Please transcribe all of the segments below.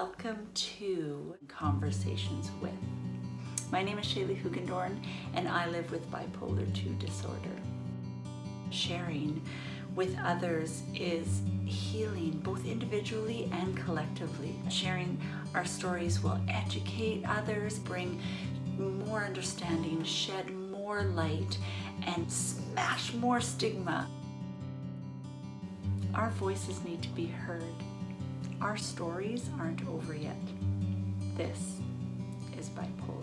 Welcome to Conversations with. My name is Shaley Hoogendoorn, and I live with bipolar 2 disorder. Sharing with others is healing, both individually and collectively. Sharing our stories will educate others, bring more understanding, shed more light, and smash more stigma. Our voices need to be heard. Our stories aren't over yet. This is bipolar.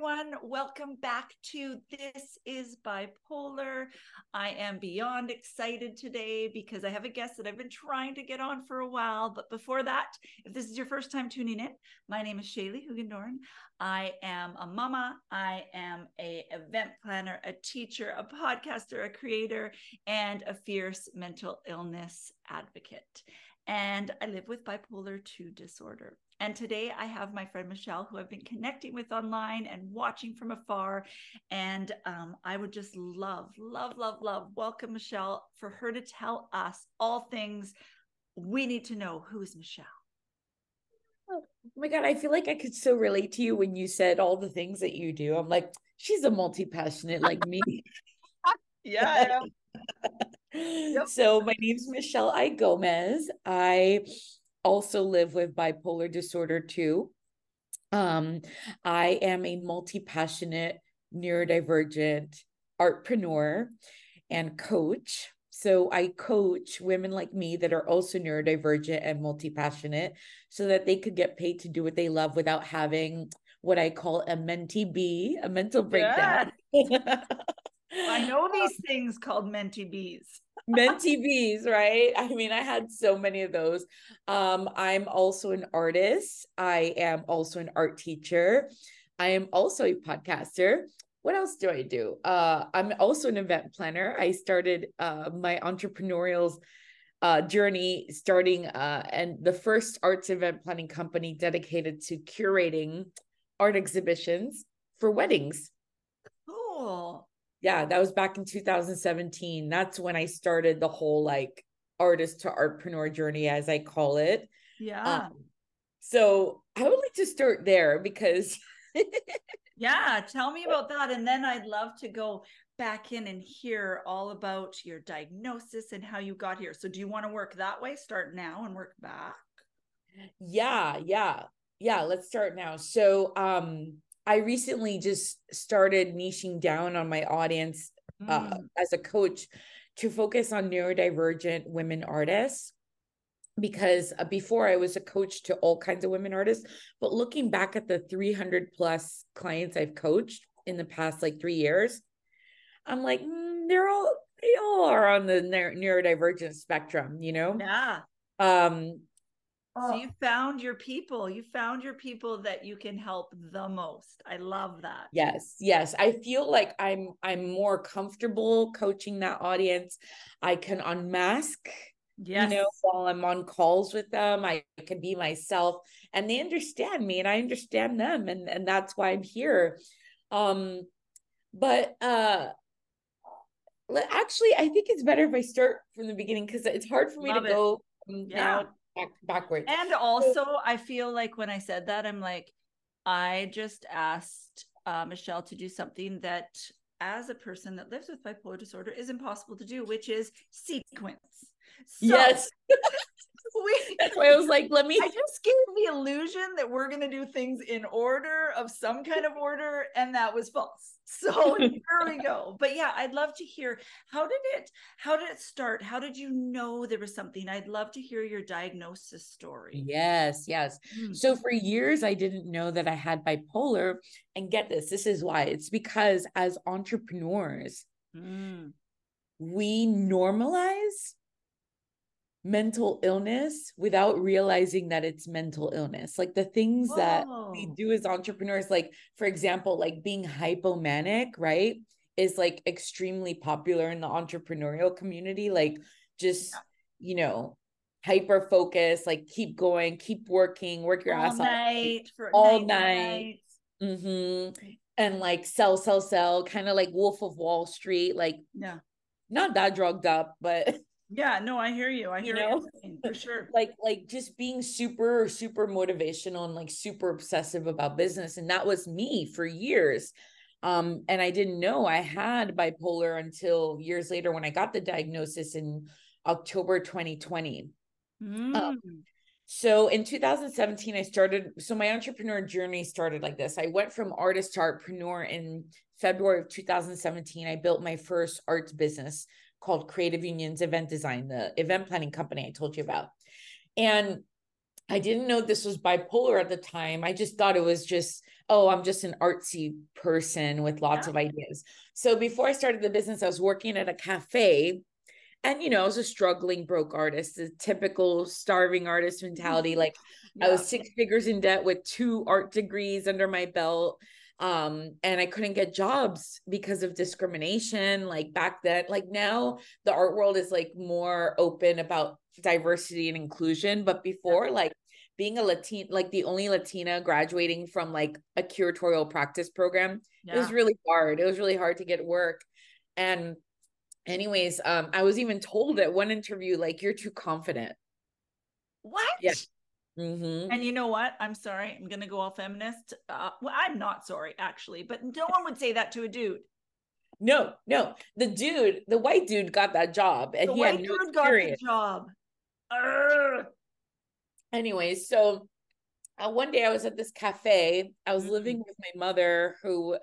Everyone. Welcome back to This is Bipolar. I am beyond excited today because I have a guest that I've been trying to get on for a while. But before that, if this is your first time tuning in, my name is Shaley Hoogendoorn. I am a mama. I am a event planner, a teacher, a podcaster, a creator, and a fierce mental illness advocate. And I live with bipolar 2 disorder. And today I have my friend Michelle, who I've been connecting with online and watching from afar. And um, I would just love, love, love, love welcome Michelle for her to tell us all things we need to know. Who is Michelle? Oh my God, I feel like I could so relate to you when you said all the things that you do. I'm like, she's a multi passionate like me. yeah. yep. So, my name's Michelle I Gomez. I also live with bipolar disorder too. Um, I am a multi-passionate neurodivergent artpreneur and coach. So I coach women like me that are also neurodivergent and multi-passionate so that they could get paid to do what they love without having what I call a mentee B, a mental breakdown. Yeah. I know these things called mentee Bs. Mentee Bs, right? I mean, I had so many of those. Um, I'm also an artist. I am also an art teacher. I am also a podcaster. What else do I do? Uh, I'm also an event planner. I started uh, my entrepreneurial uh, journey starting uh, and the first arts event planning company dedicated to curating art exhibitions for weddings. Cool yeah, that was back in 2017. That's when I started the whole like artist to artpreneur journey, as I call it. Yeah. Um, so I would like to start there because. yeah, tell me about that. And then I'd love to go back in and hear all about your diagnosis and how you got here. So, do you want to work that way? Start now and work back? Yeah, yeah. Yeah, let's start now. So, um I recently just started niching down on my audience uh, mm. as a coach to focus on neurodivergent women artists because uh, before I was a coach to all kinds of women artists, but looking back at the 300 plus clients I've coached in the past like three years, I'm like, mm, they're all, they all are on the neurodivergent spectrum, you know? Yeah. Um, so you found your people. You found your people that you can help the most. I love that. Yes, yes. I feel like I'm I'm more comfortable coaching that audience. I can unmask. Yes. You know, while I'm on calls with them, I can be myself and they understand me and I understand them and and that's why I'm here. Um but uh actually I think it's better if I start from the beginning cuz it's hard for me love to it. go yeah. now back, backwards. And also, I feel like when I said that, I'm like, I just asked uh, Michelle to do something that, as a person that lives with bipolar disorder, is impossible to do, which is sequence. So, yes. we, That's why I was like, let me. I just gave the illusion that we're going to do things in order of some kind of order, and that was false. So here we go. But yeah, I'd love to hear how did it how did it start? How did you know there was something? I'd love to hear your diagnosis story. Yes, yes. Mm. So for years I didn't know that I had bipolar and get this, this is why. It's because as entrepreneurs, mm. we normalize mental illness without realizing that it's mental illness like the things Whoa. that we do as entrepreneurs like for example like being hypomanic right is like extremely popular in the entrepreneurial community like just you know hyper focus like keep going keep working work your all ass night off all night, All night. Mm-hmm. and like sell sell sell kind of like wolf of wall street like yeah not that drugged up but Yeah, no, I hear you. I hear you, know? you for sure. like like just being super super motivational and like super obsessive about business and that was me for years. Um and I didn't know I had bipolar until years later when I got the diagnosis in October 2020. Mm. Um, so in 2017, I started. So my entrepreneur journey started like this. I went from artist to artpreneur in February of 2017. I built my first arts business called Creative Unions Event Design, the event planning company I told you about. And I didn't know this was bipolar at the time. I just thought it was just, oh, I'm just an artsy person with lots yeah. of ideas. So before I started the business, I was working at a cafe and you know, I was a struggling broke artist, the typical starving artist mentality. Like yeah. I was six figures in debt with two art degrees under my belt. Um, and I couldn't get jobs because of discrimination. Like back then, like now the art world is like more open about diversity and inclusion. But before, like being a Latina, like the only Latina graduating from like a curatorial practice program, yeah. it was really hard. It was really hard to get work. And anyways um i was even told at one interview like you're too confident what yeah mm-hmm. and you know what? I'm sorry. I'm gonna go all feminist. Uh, well i'm not sorry actually but no one would say that to a dude. No no. The dude the white dude got that job and the he white had no dude experience. got the job. Anyways so uh, one day i was at this cafe. I was mm-hmm. living with my mother who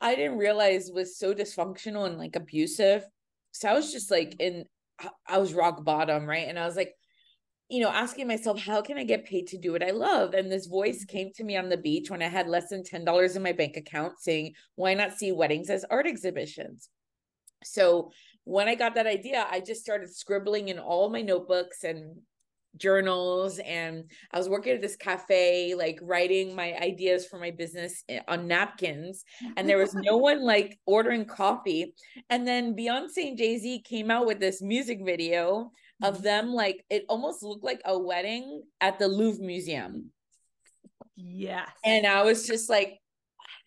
i didn't realize was so dysfunctional and like abusive. So I was just like in I was rock bottom, right? And I was like, you know, asking myself, how can I get paid to do what I love? And this voice mm-hmm. came to me on the beach when I had less than $10 in my bank account saying, why not see weddings as art exhibitions? So when I got that idea, I just started scribbling in all my notebooks and journals and I was working at this cafe like writing my ideas for my business eh, on napkins and there was no one like ordering coffee and then Beyonce and Jay-Z came out with this music video of mm-hmm. them like it almost looked like a wedding at the Louvre Museum. Yes. And I was just like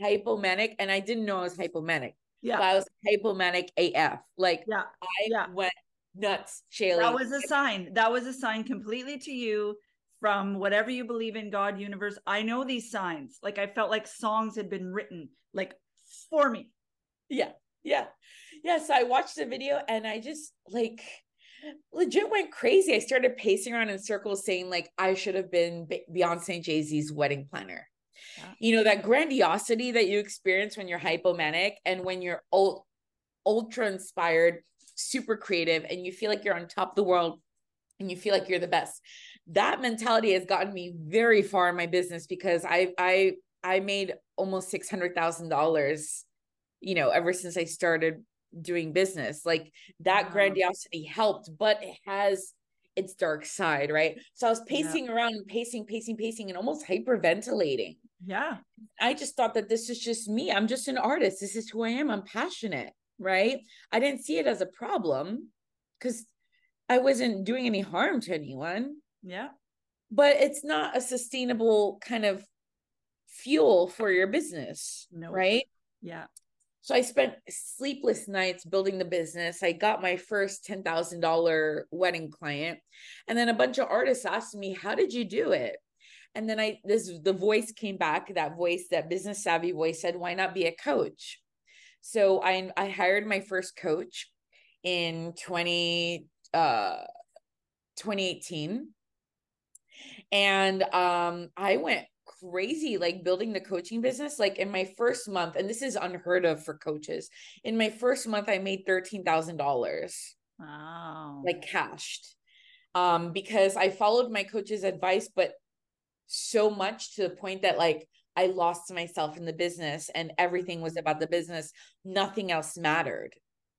hypomanic and I didn't know I was hypomanic. Yeah. I was hypomanic AF. Like yeah. I yeah. went nuts, Shaley. That was a sign. That was a sign completely to you from whatever you believe in, God, universe. I know these signs. Like I felt like songs had been written like for me. Yeah. Yeah. Yeah. So I watched the video and I just like legit went crazy. I started pacing around in circles saying like I should have been Beyonce and Jay-Z's wedding planner. Yeah. You know, that grandiosity that you experience when you're hypomanic and when you're ultra inspired super creative and you feel like you're on top of the world and you feel like you're the best. That mentality has gotten me very far in my business because I I I made almost six hundred thousand dollars, you know, ever since I started doing business. Like that wow. grandiosity helped, but it has its dark side, right? So I was pacing yeah. around, pacing, pacing, pacing, and almost hyperventilating. Yeah. I just thought that this is just me. I'm just an artist. This is who I am. I'm passionate right? I didn't see it as a problem because I wasn't doing any harm to anyone. Yeah. But it's not a sustainable kind of fuel for your business, no. right? Yeah. So I spent sleepless nights building the business. I got my first $10,000 wedding client. And then a bunch of artists asked me, "How did you do it?" And then I this the voice came back, that voice, that business savvy voice said, "Why not be a coach?" So I I hired my first coach in 20 uh 2018 and um I went crazy like building the coaching business like in my first month and this is unheard of for coaches in my first month I made $13,000 wow like cashed um because I followed my coach's advice but so much to the point that like I lost myself in the business and everything was about the business. Nothing else mattered.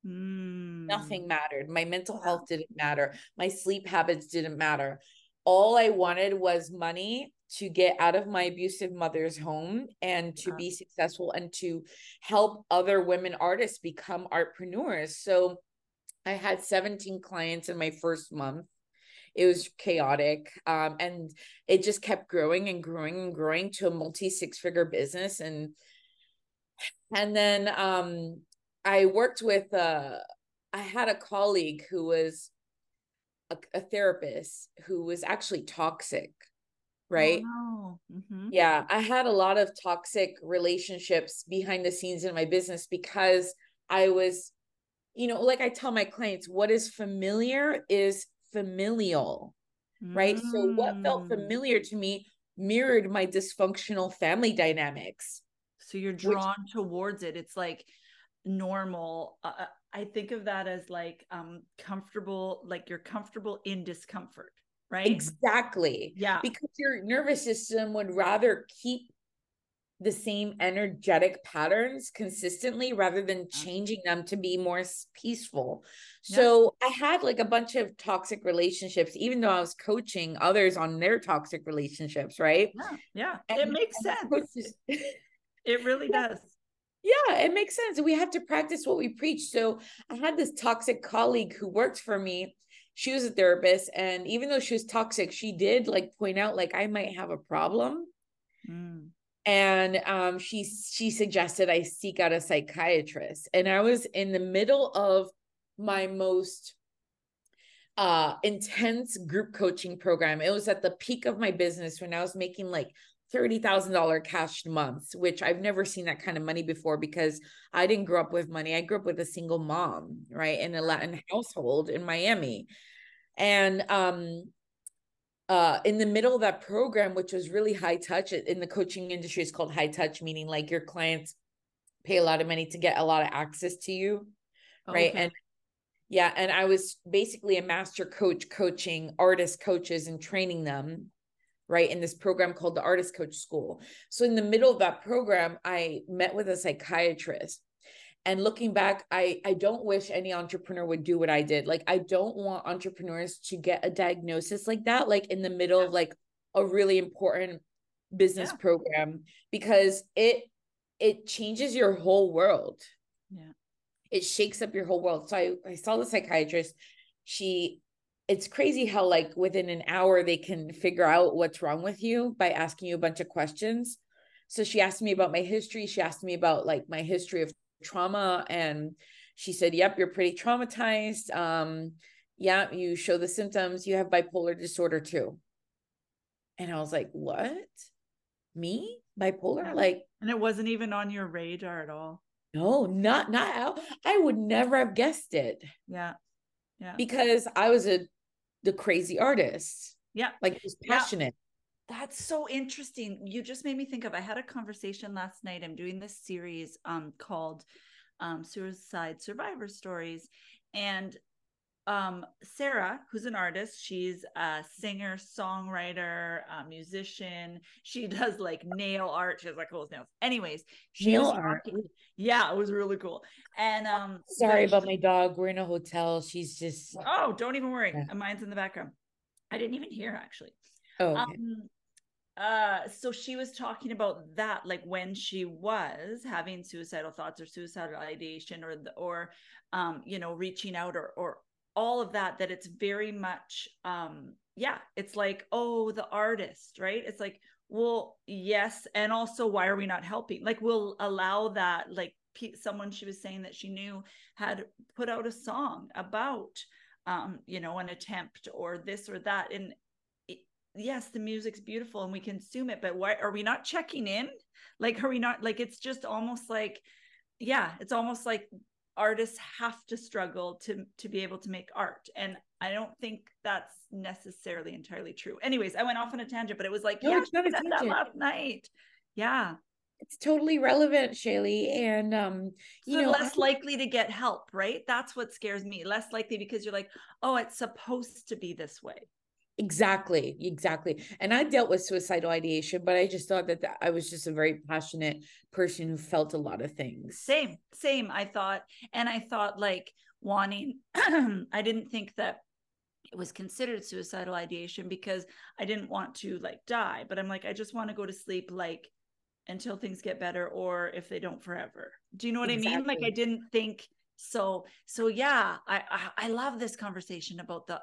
Mm. Nothing mattered. My mental health didn't matter. My sleep habits didn't matter. All I wanted was money to get out of my abusive mother's home and to yeah. be successful and to help other women artists become artpreneurs. So I had 17 clients in my first month it was chaotic um, and it just kept growing and growing and growing to a multi six figure business and and then um, i worked with uh, i had a colleague who was a, a therapist who was actually toxic right oh, mm-hmm. yeah i had a lot of toxic relationships behind the scenes in my business because i was you know like i tell my clients what is familiar is familial right mm. so what felt mm. familiar to me mirrored my dysfunctional family dynamics so you're drawn which, towards it it's like normal uh, uh, i think of that as like um comfortable like you're comfortable in discomfort right exactly yeah because your nervous system would rather keep the same energetic patterns consistently rather than changing them to be more peaceful. So yeah. I had like a bunch of toxic relationships, even though I was coaching others on their toxic relationships, right? Yeah, yeah. And, it makes sense. it really does. Yeah, it makes sense. We have to practice what we preach. So I had this toxic colleague who worked for me. She was a therapist, and even though she was toxic, she did like point out like I might have a problem. Mm and um, she she suggested I seek out a psychiatrist. And I was in the middle of my most uh, intense group coaching program. It was at the peak of my business when I was making like $30,000 cash months, which I've never seen that kind of money before because I didn't grow up with money. I grew up with a single mom, right, in a Latin household in Miami. And um uh, in the middle of that program, which was really high touch in the coaching industry, is called high touch, meaning like your clients pay a lot of money to get a lot of access to you. Right. Okay. And yeah. And I was basically a master coach coaching artist coaches and training them right in this program called the artist coach school. So in the middle of that program i met with a psychiatrist. And looking back i i don't wish any entrepreneur would do what i did. Like i don't want entrepreneurs to get a diagnosis like that like in the middle of like a really important business yeah. program because it it changes your whole world. Yeah. It shakes up your whole world. So i i saw the psychiatrist. She it's crazy how like within an hour they can figure out what's wrong with you by asking you a bunch of questions. So she asked me about my history she asked me about like my history of trauma and she said yep you're pretty traumatized um yeah you show the symptoms you have bipolar disorder too. And i was like what? Me? Bipolar? Like and it wasn't even on your radar at all. No not not i would never have guessed it. Yeah. Yeah. Because i was a the crazy artist. Yeah. Like was passionate. Yeah. that's so interesting. You just made me think of i had a conversation last night. I'm doing this series um called um suicide survivor stories. And um, Sarah, who's an artist, she's a singer, songwriter, a musician. She does like nail art. She has like cool nails. Anyways, she nail art. Yeah, it was really cool. And um, sorry about my dog. We're in a hotel. She's just oh, don't even worry. Yeah. Mine's in the background. I didn't even hear actually. Oh. Okay. Um, uh so she was talking about that like when she was having suicidal thoughts or suicidal ideation or the, or um you know reaching out or or all of that that it's very much um yeah it's like oh the artist right? It's like well yes and also why are we not helping? Like we'll allow that like someone she was saying that she knew had put out a song about um you know an attempt or this or that and it, yes the music's beautiful and we consume it but why are we not checking in? Like are we not like it's just almost like yeah it's almost like artists have to struggle to to be able to make art. And i don't think that's necessarily entirely true. Anyways i went off on a tangent but it was like no, yeah it's not a tangent. that last night. Yeah. It's totally relevant shaley. And um you so know less I- likely to get help right? That's what scares me. Less likely because you're like oh it's supposed to be this way Exactly, exactly. And I dealt with suicidal ideation, but I just thought that I was just a very passionate person who felt a lot of things. Same, same. I thought, and I thought like wanting, I didn't think that it was considered suicidal ideation because I didn't want to like die, but I'm like, I just want to go to sleep like until things get better or if they don't forever. Do you know what exactly. I mean? Like I didn't think so so yeah I, I i love this conversation about the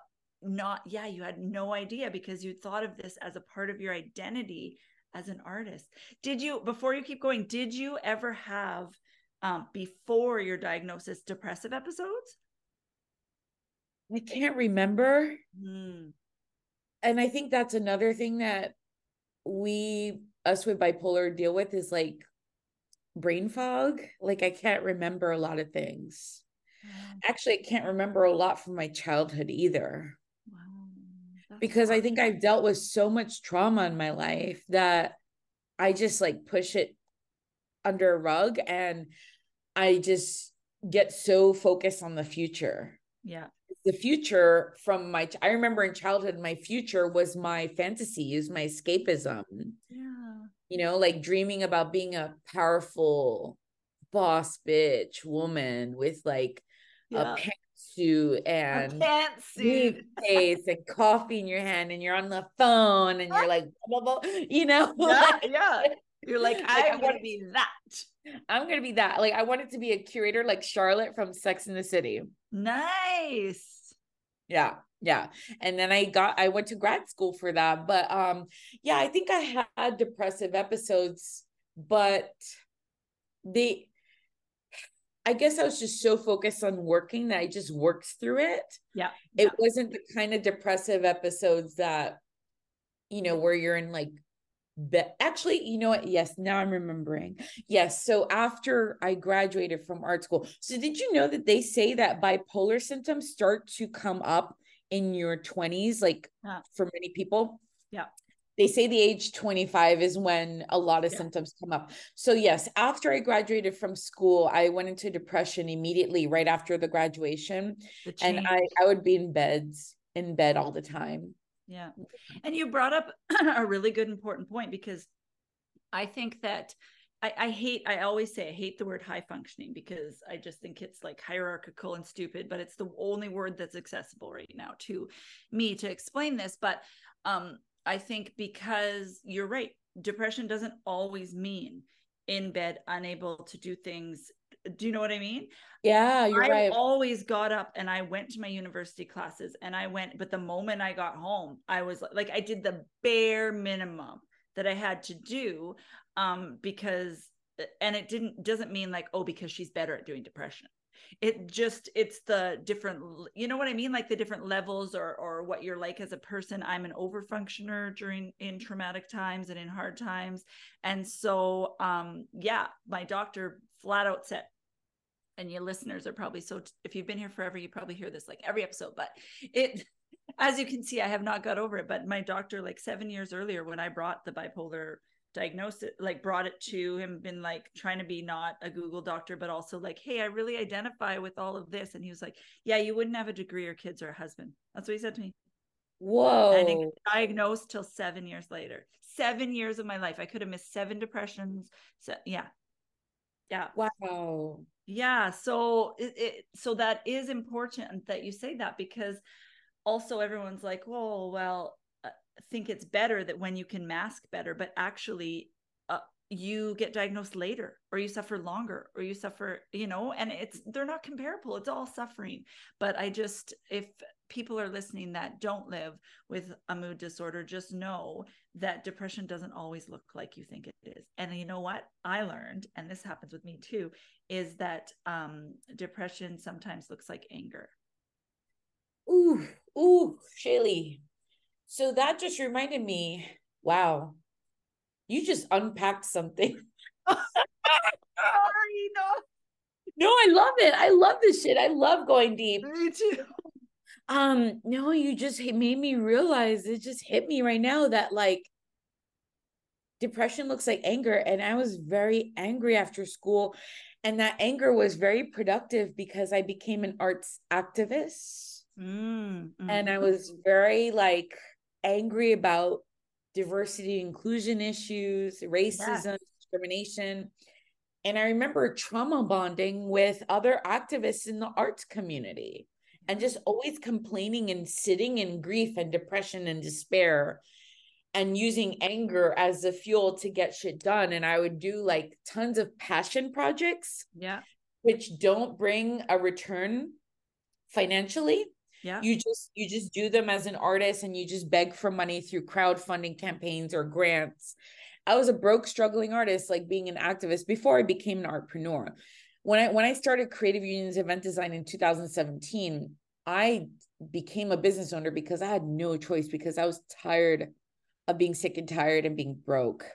not yeah you had no idea because you thought of this as a part of your identity as an artist did you before you keep going did you ever have um, before your diagnosis depressive episodes I can't remember. Mm. And I think that's another thing that we us with bipolar deal with is like brain fog. Like I can't remember a lot of things. Wow. Actually, I can't remember a lot from my childhood either. Because I think I've dealt with so much trauma in my life that I just like push it under a rug and I just get so focused on the future. Yeah. The future from my I remember in childhood my future was my fantasy, is my escapism. Yeah. You know, like dreaming about being a powerful boss bitch woman with like yeah. a pantsuit and pantsuit face and coffee in your hand and you're on the phone and you're like blah, blah, blah, you know yeah, yeah. you're like, like I, I want to be that I'm gonna be that. Like I wanted to be a curator like Charlotte from Sex in the City. Nice. Yeah, yeah. And then I got I went to grad school for that. But um, yeah, I think I had depressive episodes, but they I guess I was just so focused on working that I just worked through it. Yeah. It yeah. wasn't the kind of depressive episodes that, you know, where you're in like but actually you know what yes now i'm remembering yes so after i graduated from art school so did you know that they say that bipolar symptoms start to come up in your 20s like yeah. for many people yeah they say the age 25 is when a lot of yeah. symptoms come up so yes after i graduated from school i went into depression immediately right after the graduation the and i i would be in beds in bed all the time yeah. And you brought up a really good important point because I think that I, I, hate, I always say I hate the word high functioning because I just think it's like hierarchical and stupid, but it's the only word that's accessible right now to me to explain this. But um, I think because you're right, depression doesn't always mean in bed, unable to do things do you know what I mean? Yeah, you're I right. always got up and I went to my university classes and I went, but the moment I got home, I was like, I did the bare minimum that I had to do. Um, because and it didn't doesn't mean like, oh, because she's better at doing depression. It just it's the different, you know what I mean? Like the different levels or or what you're like as a person. I'm an overfunctioner during in traumatic times and in hard times. And so um yeah, my doctor flat out said and your listeners are probably so if you've been here forever you probably hear this like every episode but it as you can see i have not got over it but my doctor like seven years earlier when i brought the bipolar diagnosis like brought it to him been like trying to be not a google doctor but also like hey i really identify with all of this and he was like yeah you wouldn't have a degree or kids or a husband. That's what he said to me. Whoa. and diagnosed till seven years later. Seven years of my life. I could have missed seven depressions so yeah. Yeah. Wow. Yeah so it, it, so that is important that you say that because also everyone's like oh well I think it's better that when you can mask better but actually uh, you get diagnosed later or you suffer longer or you suffer you know and it's they're not comparable. It's all suffering. But i just if people are listening that don't live with a mood disorder just know that depression doesn't always look like you think it is. And you know what i learned and this happens with me too is that um, depression sometimes looks like anger. Ooh ooh Shaley. So that just reminded me wow you just unpacked something Sorry, no. No, I love it. I love this shit. I love going deep. Me too. Um, no, you just made me realize it just hit me right now that like depression looks like anger. And I was very angry after school. And that anger was very productive because I became an arts activist. Mm-hmm. And I was very like angry about diversity, inclusion issues, racism, yes. discrimination. And I remember trauma bonding with other activists in the arts community and just always complaining and sitting in grief and depression and despair and using anger as the fuel to get shit done and i would do like tons of passion projects yeah which don't bring a return financially yeah. You just you just do them as an artist and you just beg for money through crowdfunding campaigns or grants. I was a broke struggling artist like being an activist before i became an artpreneur. When I when I started Creative Unions event design in 2017, I became a business owner because I had no choice because I was tired of being sick and tired and being broke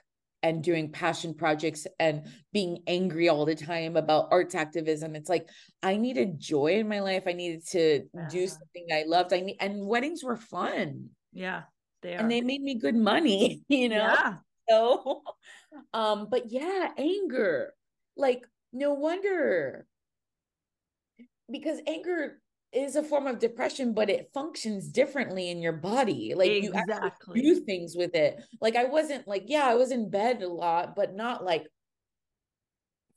and doing passion projects and being angry all the time about arts activism. It's like I needed joy in my life. I needed to yeah. do something I loved. I need and weddings were fun. Yeah, they are. And they made me good money, you know. Yeah. So um, but yeah, anger. Like, no wonder. Because anger is a form of depression, but it functions differently in your body. Like exactly. you do things with it. Like I wasn't like, yeah, I was in bed a lot, but not like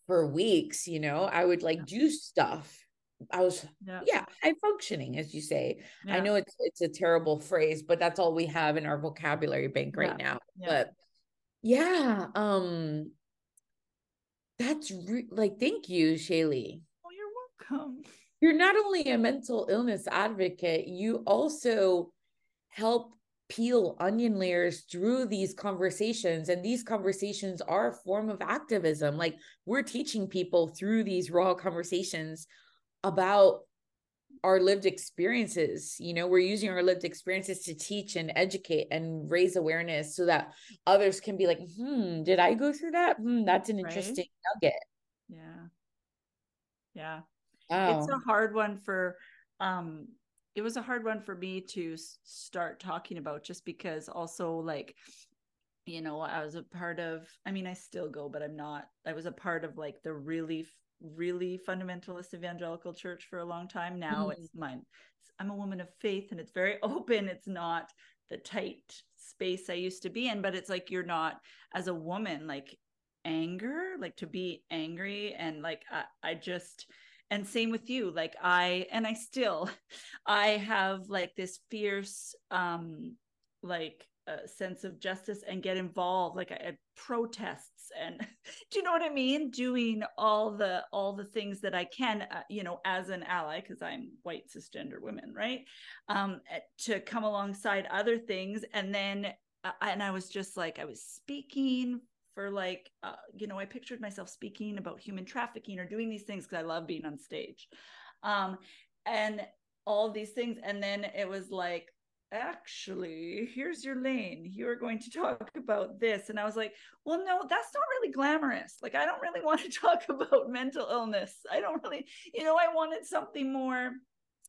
for weeks, you know. I would like do stuff. I was yeah, yeah high functioning, as you say. Yeah. I know it's it's a terrible phrase, but that's all we have in our vocabulary bank right yeah. now. But yeah, um that's re- like thank you, Shaley. Oh, you're welcome you're not only a mental illness advocate, you also help peel onion layers through these conversations. And these conversations are a form of activism. Like we're teaching people through these raw conversations about our lived experiences. You know we're using our lived experiences to teach and educate and raise awareness so that others can be like hmm did i go through that? Hmm, that's an interesting right? nugget. Yeah. Yeah Wow. It's a hard one for um it was a hard one for me to start talking about just because also like you know I was a part of I mean I still go but I'm not I was a part of like the really really fundamentalist evangelical church for a long time now mm-hmm. it's mine I'm a woman of faith and it's very open it's not the tight space I used to be in but it's like you're not as a woman like anger like to be angry and like I, I just and same with you like i and i still i have like this fierce um like a sense of justice and get involved like I, protests and do you know what i mean? Doing all the all the things that i can uh, you know as an ally because i'm white cisgender women right? Um eh, to come alongside other things and then uh, and i was just like i was speaking for like uh, you know i pictured myself speaking about human trafficking or doing these things because i love being on stage. Um and all these things and then it was like actually here's your lane. You're going to talk about this. And i was like well no that's not really glamorous. Like i don't really want to talk about mental illness. I don't really you know i wanted something more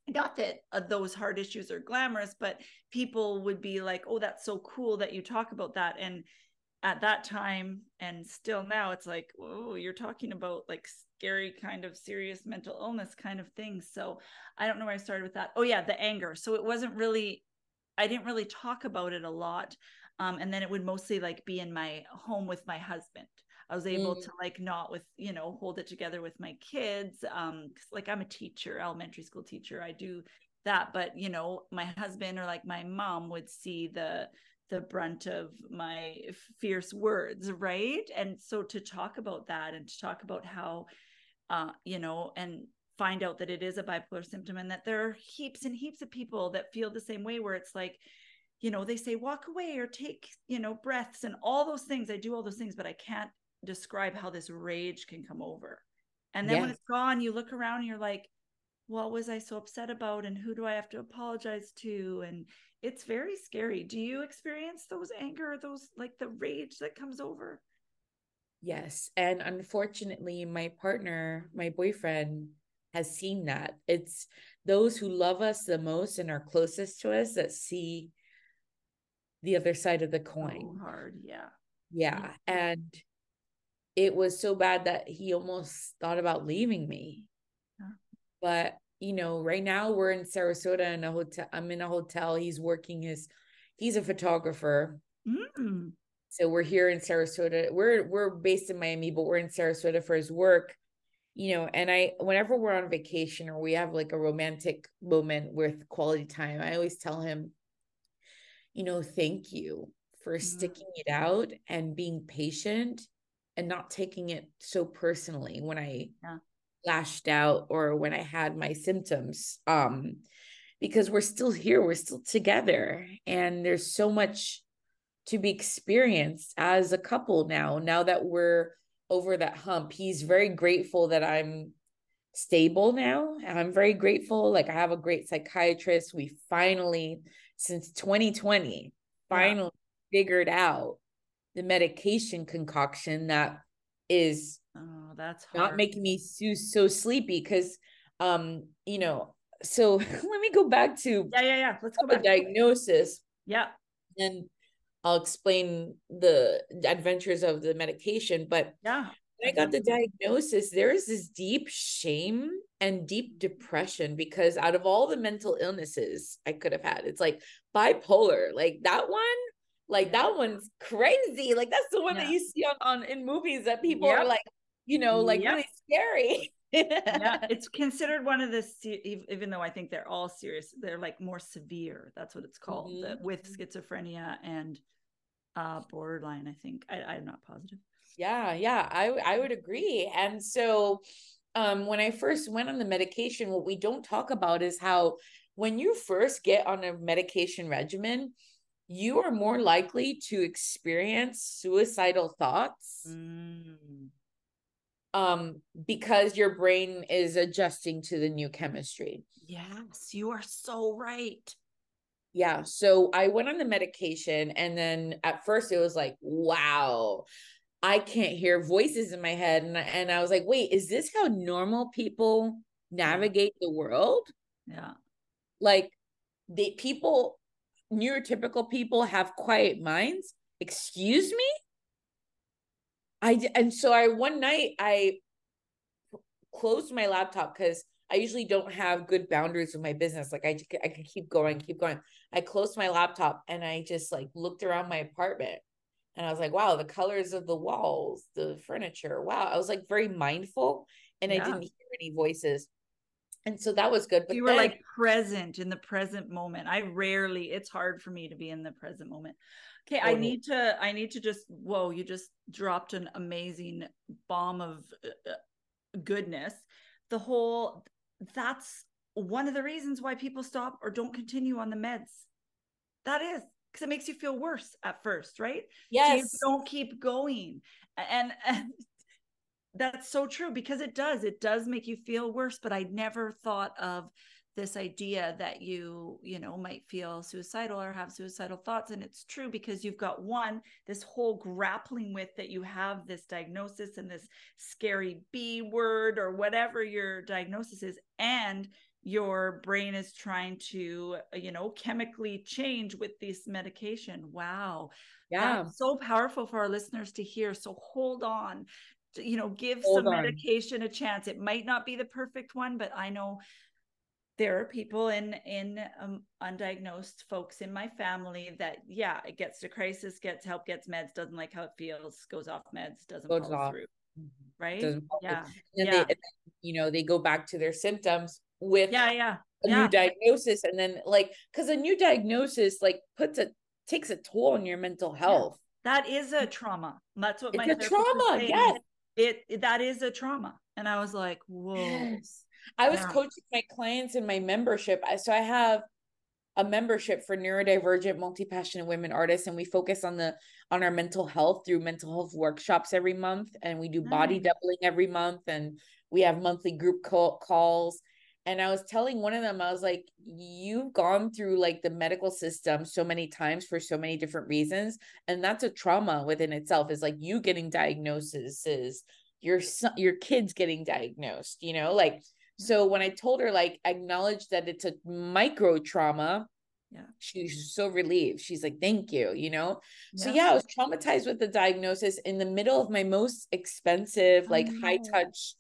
not that uh, those hard issues are glamorous but people would be like oh that's so cool that you talk about that and at that time and still now it's like oh you're talking about like scary kind of serious mental illness kind of things so i don't know where i started with that. Oh yeah the anger. So it wasn't really i didn't really talk about it a lot um, and then it would mostly like be in my home with my husband. I was able mm. to like not with you know hold it together with my kids um like i'm a teacher elementary school teacher. I do that but you know my husband or like my mom would see the the brunt of my fierce words right? And so to talk about that and to talk about how uh you know and find out that it is a bipolar symptom and that there are heaps and heaps of people that feel the same way where it's like you know they say walk away or take you know breaths and all those things i do all those things but i can't describe how this rage can come over. And then when it's gone you look around and you're like what was i so upset about and who do i have to apologize to and it's very scary. Do you experience those anger, those like the rage that comes over? Yes. And unfortunately, my partner, my boyfriend, has seen that. It's those who love us the most and are closest to us that see the other side of the coin. So hard. Yeah. Yeah. Mm-hmm. And it was so bad that he almost thought about leaving me. Yeah. But you know, right now we're in Sarasota in a hotel. I'm in a hotel. He's working his, he's a photographer. Mm. So we're here in Sarasota. We're we're based in Miami, but we're in Sarasota for his work. You know, and I whenever we're on vacation or we have like a romantic moment with quality time, I always tell him, you know, thank you for mm. sticking it out and being patient and not taking it so personally when I yeah lashed out or when I had my symptoms. Um, because we're still here, we're still together, and there's so much to be experienced as a couple now. Now that we're over that hump, he's very grateful that I'm stable now. I'm very grateful. Like I have a great psychiatrist. We finally, since 2020, finally yeah. figured out the medication concoction that is oh that's hard. not making me so, so sleepy because um you know so let me go back to yeah yeah yeah let's go back diagnosis yeah and i'll explain the adventures of the medication but yeah when I got the diagnosis, there is this deep shame and deep depression because out of all the mental illnesses I could have had, it's like bipolar, like that one, like yeah. that one's crazy. Like that's the one yeah. that you see on, on in movies that people yep. are like, you know, like yep. really scary. yeah, it's considered one of the even though I think they're all serious, they're like more severe. That's what it's called mm-hmm. the, with schizophrenia and uh borderline. I think I, I'm not positive. Yeah, yeah, I I would agree. And so um when I first went on the medication, what we don't talk about is how when you first get on a medication regimen, you are more likely to experience suicidal thoughts. Mm. Um, because your brain is adjusting to the new chemistry. Yes, you are so right. Yeah. So I went on the medication, and then at first it was like, wow, I can't hear voices in my head. And, and I was like, wait, is this how normal people navigate the world? Yeah. Like the people, neurotypical people have quiet minds. Excuse me? I and so I one night I closed my laptop because I usually don't have good boundaries with my business. Like I I can keep going, keep going. I closed my laptop and I just like looked around my apartment and I was like, wow, the colors of the walls, the furniture. Wow. I was like very mindful and yeah. I didn't hear any voices. And so that was good. But you were then, like present in the present moment. I rarely, it's hard for me to be in the present moment. Okay, I need to, I need to just, whoa, you just dropped an amazing bomb of uh, uh, goodness. The whole, that's one of the reasons why people stop or don't continue on the meds. That is because it makes you feel worse at first, right? Yes. So don't keep going. And, and that's so true because it does. It does make you feel worse. But I never thought of this idea that you, you know, might feel suicidal or have suicidal thoughts. And it's true because you've got one, this whole grappling with that you have this diagnosis and this scary B word or whatever your diagnosis is. And your brain is trying to you know chemically change with this medication wow yeah That's so powerful for our listeners to hear so hold on you know give hold some on. medication a chance it might not be the perfect one but i know there are people in in um, undiagnosed folks in my family that yeah it gets to crisis gets help gets meds doesn't like how it feels goes off meds doesn't goes follow off. through mm-hmm. right yeah and yeah. They, you know they go back to their symptoms with yeah yeah a yeah. new diagnosis and then like because a new diagnosis like puts a takes a toll on your mental health yeah. that is a trauma that's what it's my a trauma yes it that is a trauma and i was like whoa yes. I was coaching my clients in my membership so i have a membership for neurodivergent multi-passionate women artists and we focus on the on our mental health through mental health workshops every month and we do nice. body mm. doubling every month and we have monthly group call, calls and I was telling one of them, I was like, you've gone through like the medical system so many times for so many different reasons. And that's a trauma within itself, is like you getting diagnoses, your son, your kids getting diagnosed, you know, like so when I told her like acknowledge that it's a micro trauma, yeah, she's so relieved. She's like, thank you, you know? Yeah. So yeah, I was traumatized with the diagnosis in the middle of my most expensive, like high touch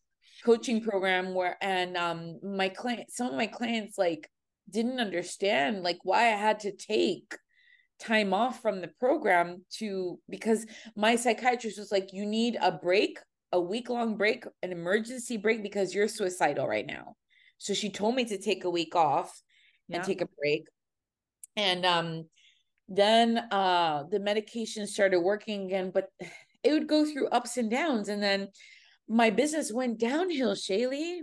coaching program where and um my client some of my clients like didn't understand like why I had to take time off from the program to because my psychiatrist was like you need a break a week long break an emergency break because you're suicidal right now so she told me to take a week off yeah. and take a break and um then uh the medication started working again but it would go through ups and downs and then my business went downhill, Shaley.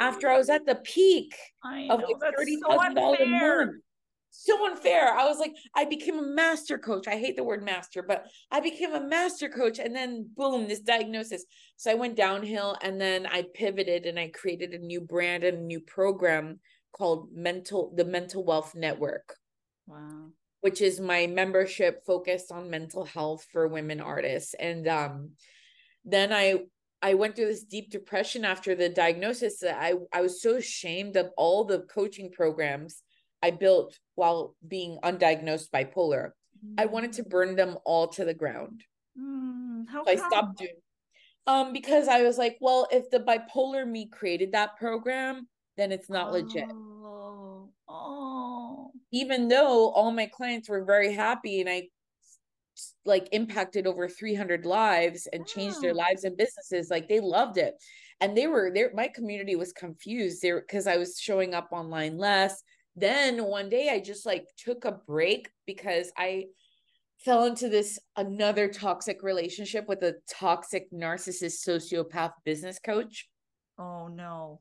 After I was at the peak I of like thirty thousand dollars a month. So unfair. I was like, I became a master coach. I hate the word master, but I became a master coach. And then boom, this diagnosis. So I went downhill and then I pivoted and I created a new brand and a new program called Mental, the Mental Wealth Network. Wow. Which is my membership focused on mental health for women artists. And um, then I I went through this deep depression after the diagnosis that I, I was so ashamed of all the coaching programs I built while being undiagnosed bipolar. Mm. I wanted to burn them all to the ground. Mm, how so I stopped doing um because I was like, well, if the bipolar me created that program, then it's not oh, legit. Oh. Even though all my clients were very happy and I like impacted over 300 lives and changed their lives and businesses like they loved it and they were there my community was confused there because i was showing up online less then one day i just like took a break because i fell into this another toxic relationship with a toxic narcissist sociopath business coach oh no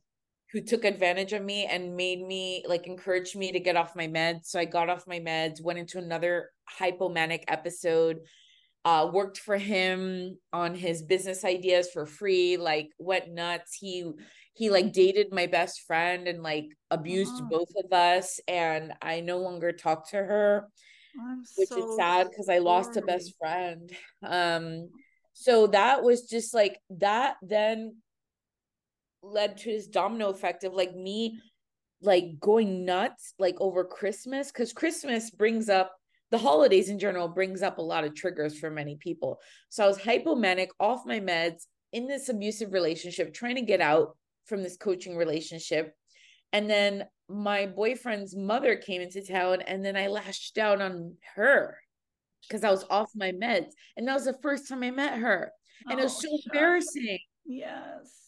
who took advantage of me and made me like encouraged me to get off my meds. So I got off my meds, went into another hypomanic episode, uh, worked for him on his business ideas for free, like went nuts. He he like dated my best friend and like abused oh. both of us. And I no longer talk to her. I'm which so is sad because I lost a best friend. Um so that was just like that then led to this domino effect of like me like going nuts like over Christmas because Christmas brings up the holidays in general brings up a lot of triggers for many people. So I was hypomanic off my meds in this abusive relationship, trying to get out from this coaching relationship. And then my boyfriend's mother came into town, and then I lashed out on her because I was off my meds. And that was the first time I met her. And oh, it was so oh, embarrassing. Yes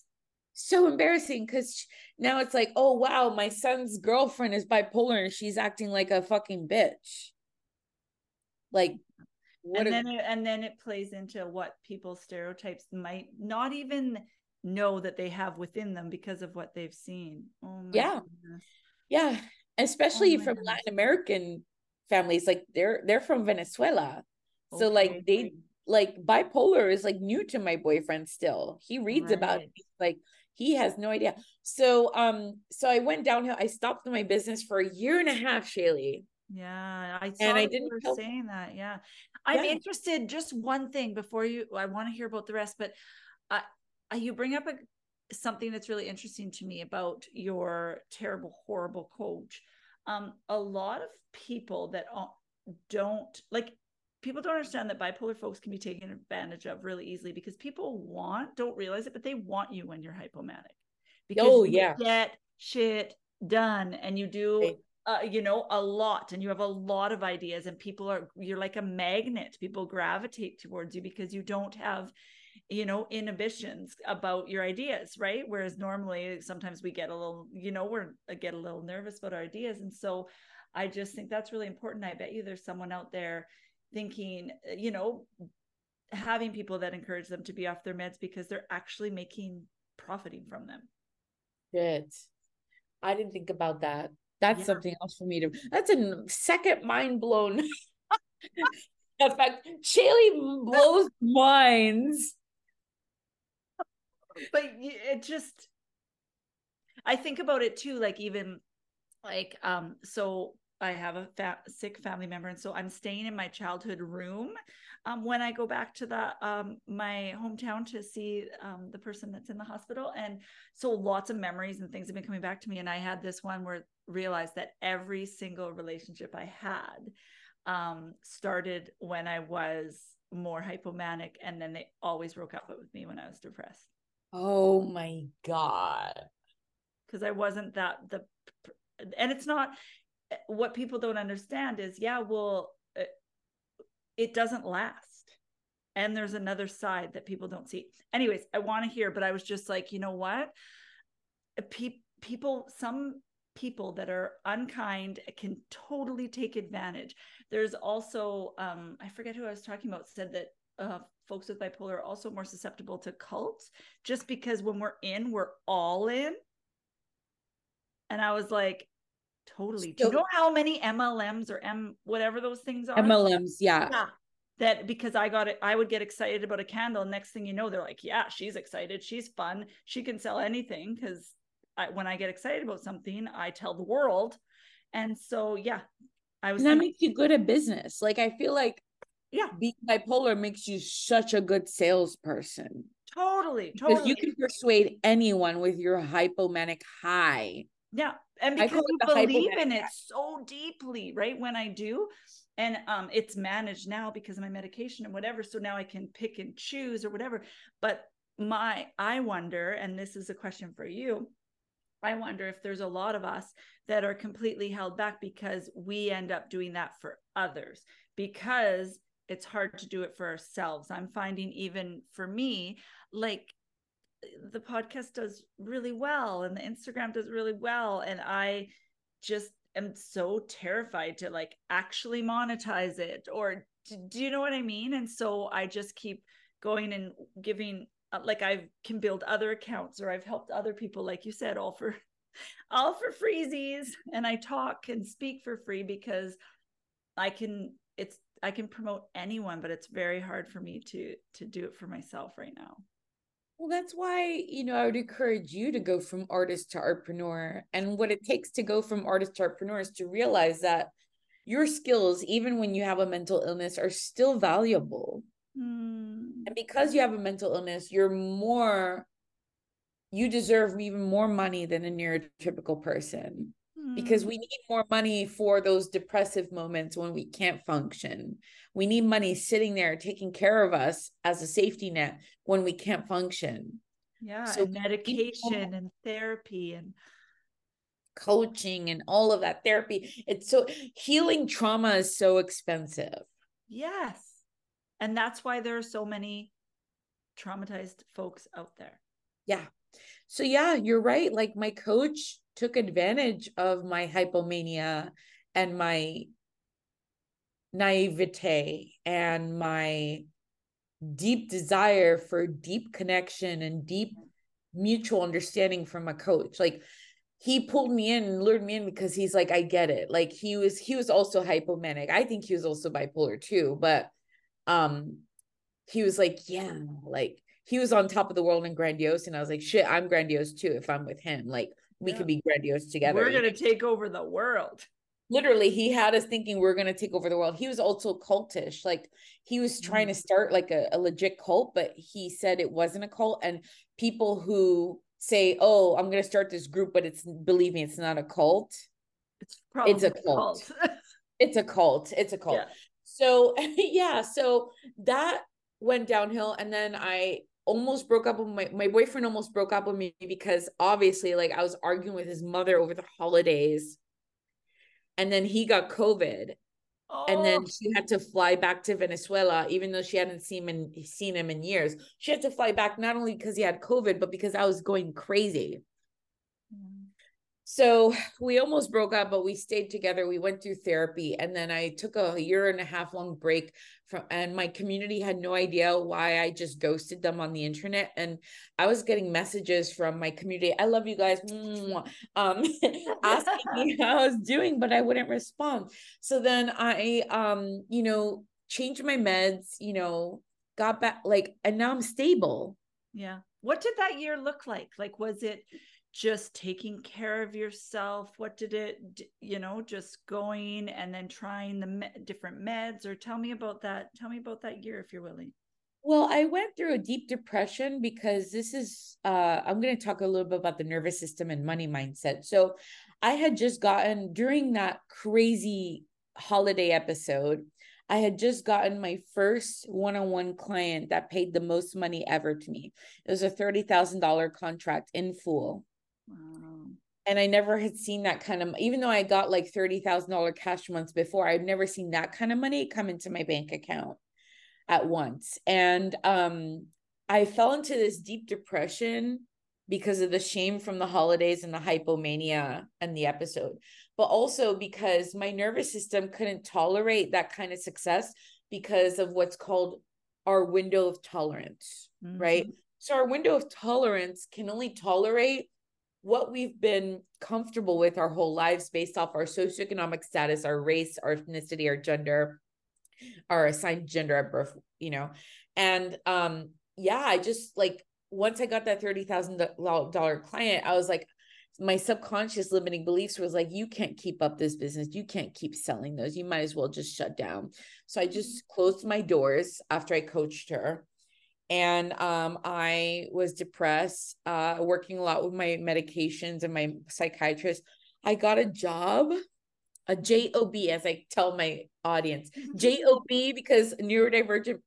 so embarrassing because now it's like, oh wow, my son's girlfriend is bipolar and she's acting like a fucking bitch. Like and then it, and then it plays into what people's stereotypes might not even know that they have within them because of what they've seen. Oh yeah. Goodness. Yeah. Especially oh from goodness. Latin American families. Like they're they're from Venezuela. Okay. So like they like bipolar is like new to my boyfriend still. He reads right. about it. like he has no idea. So um so I went downhill. I stopped my business for a year and a half, Shaley. Yeah, I and I didn't you saying that. Yeah, I'm yeah. interested. Just one thing before you. I want to hear about the rest, but uh, you bring up a something that's really interesting to me about your terrible, horrible coach. Um, a lot of people that don't like people don't understand that bipolar folks can be taken advantage of really easily because people want don't realize it but they want you when you're hypomanic. Because oh yeah. get shit done and you do uh, you know a lot and you have a lot of ideas and people are you're like a magnet. People gravitate towards you because you don't have you know inhibitions about your ideas right whereas normally sometimes we get a little you know we're uh, get a little nervous about our ideas and so i just think that's really important i bet you there's someone out there thinking, uh, you know, having people that encourage them to be off their meds because they're actually making profiting from them. Good. I didn't think about that. That's yeah. something else for me to. That's a second mind blown effect. Shaley blows minds. But it just, I think about it too. Like even, like um, so I have a fa- sick family member, and so I'm staying in my childhood room um, when I go back to the um, my hometown to see um, the person that's in the hospital. And so lots of memories and things have been coming back to me. And I had this one where realized that every single relationship I had um, started when I was more hypomanic, and then they always broke up with me when I was depressed. Oh my god! Because I wasn't that the and it's not what people don't understand is yeah well uh, it doesn't last. And there's another side that people don't see. Anyways i want to hear but i was just like you know what? Pe- people some people that are unkind can totally take advantage. There's also um i forget who i was talking about said that uh folks with bipolar are also more susceptible to cults just because when we're in we're all in and i was like Totally. Do you know how many MLMs or M whatever those things are? MLMs, yeah. Yeah. That because I got it, I would get excited about a candle. Next thing you know, they're like, yeah, she's excited. She's fun. She can sell anything because I, when I get excited about something, I tell the world. And so, yeah, I was. And that makes you good at business. Like, I feel like, yeah, being bipolar makes you such a good salesperson. Totally. Totally. If you can persuade anyone with your hypomanic high. Yeah. And because you believe in it so deeply, right? When I do, and um it's managed now because of my medication and whatever so now i can pick and choose or whatever but my i wonder and this is a question for you i wonder if there's a lot of us that are completely held back because we end up doing that for others because it's hard to do it for ourselves i'm finding even for me like the podcast does really well and the Instagram does really well. And I just am so terrified to like actually monetize it or do you know what I mean? And so I just keep going and giving uh, like I can build other accounts or I've helped other people, like you said, all for all for freezies. And I talk and speak for free because I can it's I can promote anyone, but it's very hard for me to to do it for myself right now. Well, that's why, you know, I would encourage you to go from artist to artpreneur. And what it takes to go from artist to artpreneur is to realize that your skills, even when you have a mental illness, are still valuable. Mm. And because you have a mental illness, you're more, you deserve even more money than a neurotypical person because mm. we need more money for those depressive moments when we can't function. We need money sitting there taking care of us as a safety net when we can't function. Yeah, so and medication and therapy and coaching and all of that therapy. It's so healing trauma is so expensive. Yes. And that's why there are so many traumatized folks out there. Yeah. So yeah, you're right. Like my coach took advantage of my hypomania and my naivete and my deep desire for deep connection and deep mutual understanding from a coach. Like he pulled me in and lured me in because he's like i get it. Like he was he was also hypomanic. I think he was also bipolar too but um he was like yeah like he was on top of the world and grandiose. And i was like shit i'm grandiose too if i'm with him. Like we yeah. could be grandiose together. We're gonna take over the world. Literally, he had us thinking we are gonna take over the world. He was also cultish. Like he was trying mm. to start like a, a legit cult, but he said it wasn't a cult. And people who say, "Oh, I'm gonna start this group," but it's believe me, it's not a cult. It's it's a cult. cult. it's a cult. It's a cult. Yeah. So yeah, so that went downhill, and then I almost broke up with my my boyfriend almost broke up with me because obviously like I was arguing with his mother over the holidays. And then he got COVID. Oh. And then oh. she had to fly back to Venezuela, even though she hadn't seen him seen him in years. She had to fly back not only because he had COVID, but because I was going crazy. So we almost broke up, but we stayed together. We went through therapy. And then I took a year and a half long break from, and my community had no idea why I just ghosted them on the internet. And I was getting messages from my community. I love you guys. Um, asking me how I was doing, but I wouldn't respond. So then I, um, you know, changed my meds, you know, got back like, and now I'm stable. Yeah. What did that year look like? Like, was it, just taking care of yourself what did it you know just going and then trying the me- different meds or tell me about that tell me about that year if you're willing well i went through a deep depression because this is uh i'm going to talk a little bit about the nervous system and money mindset so i had just gotten during that crazy holiday episode I had just gotten my first one on one client that paid the most money ever to me. It was a $30,000 contract in full. Wow. And I never had seen that kind of, even though I got like $30,000 cash months before, I've never seen that kind of money come into my bank account at once. And um, I fell into this deep depression because of the shame from the holidays and the hypomania and the episode, but also because my nervous system couldn't tolerate that kind of success because of what's called our window of tolerance, mm-hmm. right? So our window of tolerance can only tolerate what we've been comfortable with our whole lives based off our socioeconomic status, our race, our ethnicity, our gender, our assigned gender at birth, you know. And um, yeah, I just like once I got that thirty thousand dollar client, I was like, my subconscious limiting beliefs was like, you can't keep up this business. You can't keep selling those. You might as well just shut down. So I just closed my doors after I coached her and um, I was depressed, uh, working a lot with my medications and my psychiatrist. I got a job, a job, as I tell my audience, job because neurodivergent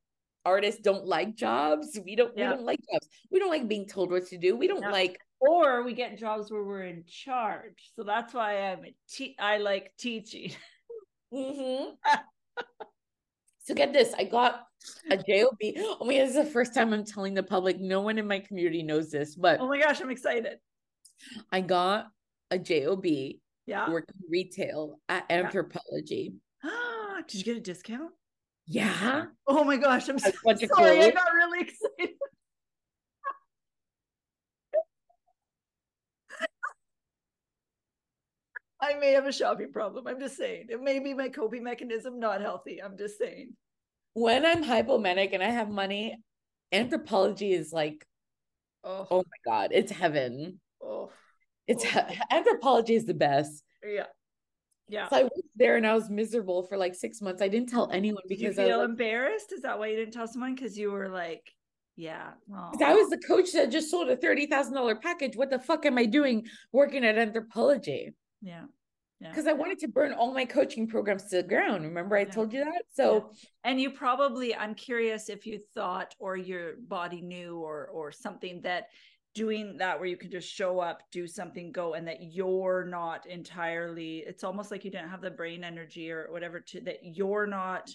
artists don't like jobs. We don't. Yeah. We don't like jobs. We don't like being told what to do. We don't yeah. like. Or we get jobs where we're in charge. So that's why I'm a te- I like teaching. Mm-hmm. So get this, I got a job. Oh my god, this is the first time I'm telling the public. No one in my community knows this, but oh my gosh, I'm excited. I got a job. Yeah, working retail at Anthropologie. Ah, did you get a discount? Yeah. Oh my gosh, I'm so sorry. I got really excited. I may have a shopping problem. I'm just saying. It may be my coping mechanism not healthy. I'm just saying. When I'm hypomanic and I have money, Anthropologie is like, oh, oh my God, it's heaven. Oh, it's oh. He- Anthropologie is the best. Yeah. Yeah. So I was there and I was miserable for like six months. I didn't tell anyone because Did you feel I embarrassed. Is that why you didn't tell someone? Because you were like, yeah. I was the coach that just sold a thirty thousand dollar package. What the fuck am I doing working at Anthropologie? Yeah. Because yeah. I wanted to burn all my coaching programs to the ground. Remember, I yeah. told you that. So, yeah. and you probably, I'm curious if you thought or your body knew or or something that doing that where you can just show up, do something, go, and that you're not entirely. It's almost like you didn't have the brain energy or whatever to that you're not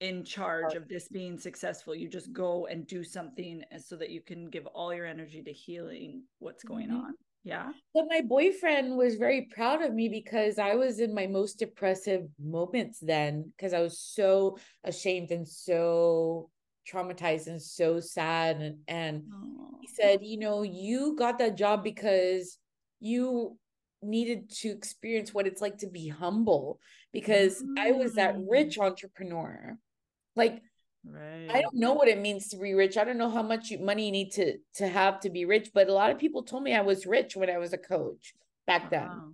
in charge of this being successful. You just go and do something so that you can give all your energy to healing what's going mm-hmm. on. Yeah. But my boyfriend was very proud of me because I was in my most depressive moments then because I was so ashamed and so traumatized and so sad and and he said, "You know, you got that job because you needed to experience what it's like to be humble because mm-hmm. I was that rich mm. entrepreneur. Like Right. I don't know what it means to be rich. I don't know how much money you need to to have to be rich, but a lot of people told me I was rich when I was a coach back then. Wow.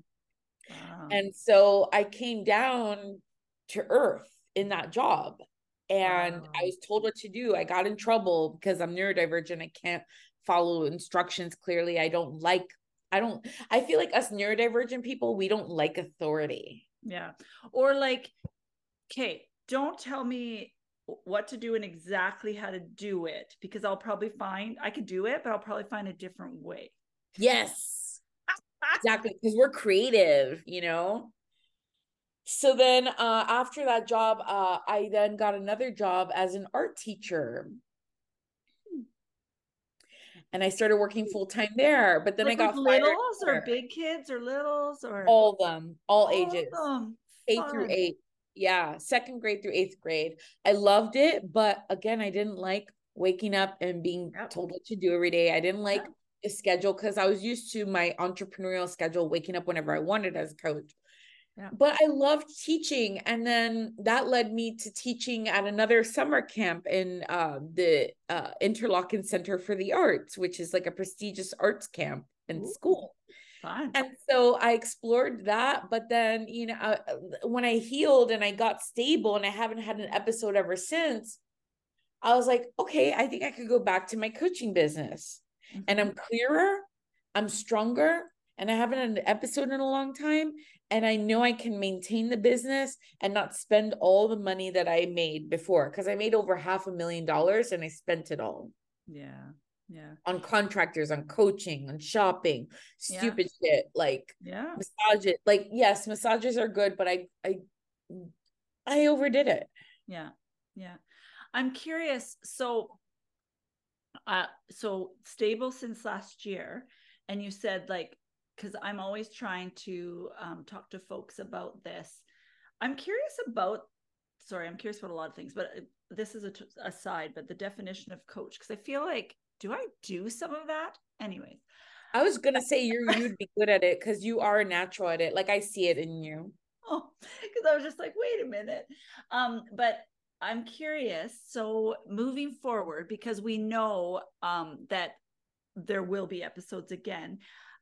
Wow. And so I came down to earth in that job and wow. I was told what to do. I got in trouble because I'm neurodivergent. I can't follow instructions clearly. I don't like I don't I feel like us neurodivergent people, we don't like authority. Yeah. Or like okay, don't tell me what to do and exactly how to do it because I'll probably find I could do it, but I'll probably find a different way. Yes. exactly. Because we're creative, you know. So then uh after that job, uh I then got another job as an art teacher. And I started working full time there, but then like I got littles or big kids or littles or all of them, all, all ages, eight through eight yeah second grade through eighth grade i loved it but again i didn't like waking up and being yep. told what to do every day i didn't like a schedule because i was used to my entrepreneurial schedule waking up whenever i wanted as a coach yeah. but i loved teaching and then that led me to teaching at another summer camp in uh, the uh, interlochen center for the arts which is like a prestigious arts camp in Ooh. school Fine. And so I explored that. But then, you know, uh, when I healed and I got stable and I haven't had an episode ever since, I was like, okay, I think I could go back to my coaching business. Mm-hmm. And I'm mm-hmm. clearer, I'm stronger, and I haven't had an episode in a long time. And I know I can maintain the business and not spend all the money that I made before because I made over half a million dollars and I spent it all. Yeah yeah. on contractors on coaching on shopping stupid yeah. shit like yeah. massage it like yes massages are good but i i i overdid it. Yeah yeah. I'm curious so uh so stable since last year and you said like because i'm always trying to um, talk to folks about this. I'm curious about sorry i'm curious about a lot of things but uh, this is a t- aside but the definition of coach because i feel like do I do some of that? Anyways, I was gonna say you you'd be good at it because you are a natural at it. Like I see it in you. Oh, because I was just like, wait a minute. Um, but I'm curious. So moving forward, because we know um that there will be episodes again.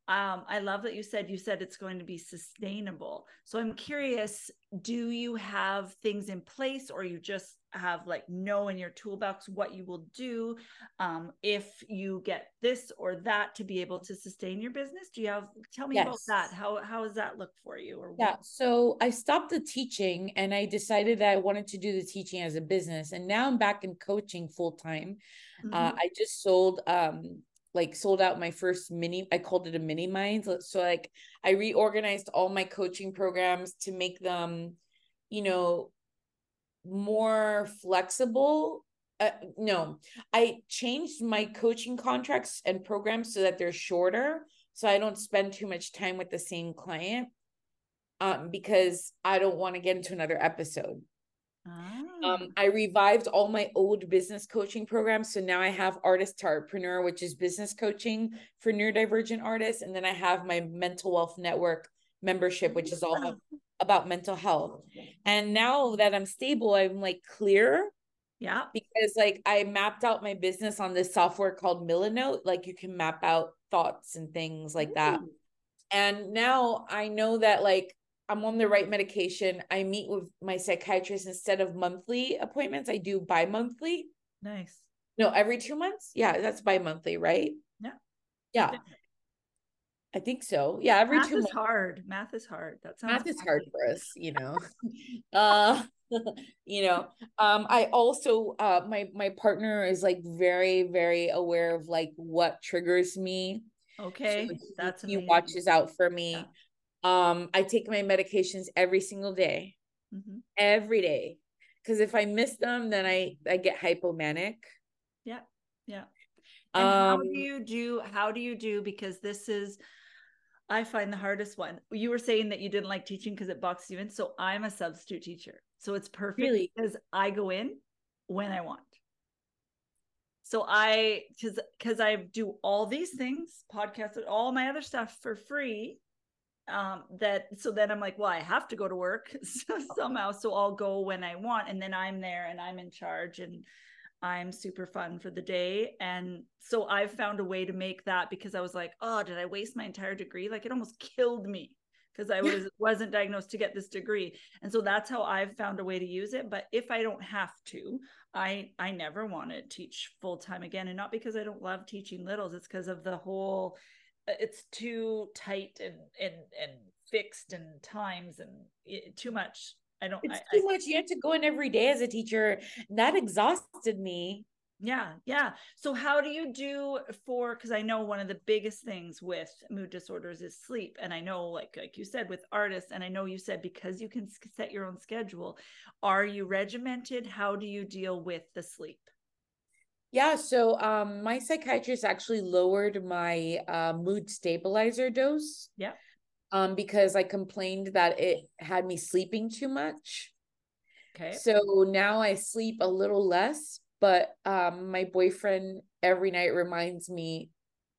Um, I love that you said you said it's going to be sustainable. So I'm curious, do you have things in place or you just have like know in your toolbox what you will do um, if you get this or that to be able to sustain your business? Do you have tell me yes. about that? How how does that look for you? Or yeah, so I stopped the teaching and I decided that I wanted to do the teaching as a business, and now I'm back in coaching full time. Uh, mm-hmm. Uh, I just sold um like sold out my first mini i called it a mini minds so like i reorganized all my coaching programs to make them you know more flexible uh, no i changed my coaching contracts and programs so that they're shorter so i don't spend too much time with the same client um because i don't want to get into another episode um, ah. I revived all my old business coaching programs. So now I have Artist to Artpreneur, which is business coaching for neurodivergent artists. And then I have my Mental Wealth Network membership, which is all about mental health. And now that I'm stable, I'm like clear. Yeah. Because like I mapped out my business on this software called Milanote. Like you can map out thoughts and things like Ooh. that. And now I know that like I'm on the right medication. I meet with my psychiatrist instead of monthly appointments. I do bi-monthly. Nice. No, every two months. Yeah, that's bi-monthly, right? Yeah. Yeah. I think so. Yeah, every math two is months. hard. Math is hard. That's not math is hard for us, you know. uh you know um i also uh my my partner is like very very aware of like what triggers me okay so that's he amazing. watches out for me yeah. Um, I take my medications every single day, mm-hmm. every day, because if I miss them, then I I get hypomanic. Yeah, yeah. And um, how do you do? How do you do? Because this is, I find the hardest one. You were saying that you didn't like teaching because it boxed you in. So I'm a substitute teacher, so it's perfect really? because I go in when I want. So I because because I do all these things, podcasts, all my other stuff for free um that so then i'm like well i have to go to work somehow so i'll go when i want and then i'm there and i'm in charge and i'm super fun for the day. And so i've found a way to make that because i was like oh did i waste my entire degree? Like it almost killed me because i was wasn't diagnosed to get this degree. And so that's how i've found a way to use it. But if i don't have to i i never want to teach full time again. And not because i don't love teaching littles it's because of the whole uh, it's too tight and and and fixed and times and it, too much i don't it's I, too I, much you have to go in every day as a teacher. That exhausted me. Yeah yeah. So how do you do for because i know one of the biggest things with mood disorders is sleep and i know like like you said with artists and i know you said because you can set your own schedule are you regimented? How do you deal with the sleep? Yeah, so um my psychiatrist actually lowered my uh, mood stabilizer dose. Yeah. Um because I complained that it had me sleeping too much. Okay. So now I sleep a little less, but um my boyfriend every night reminds me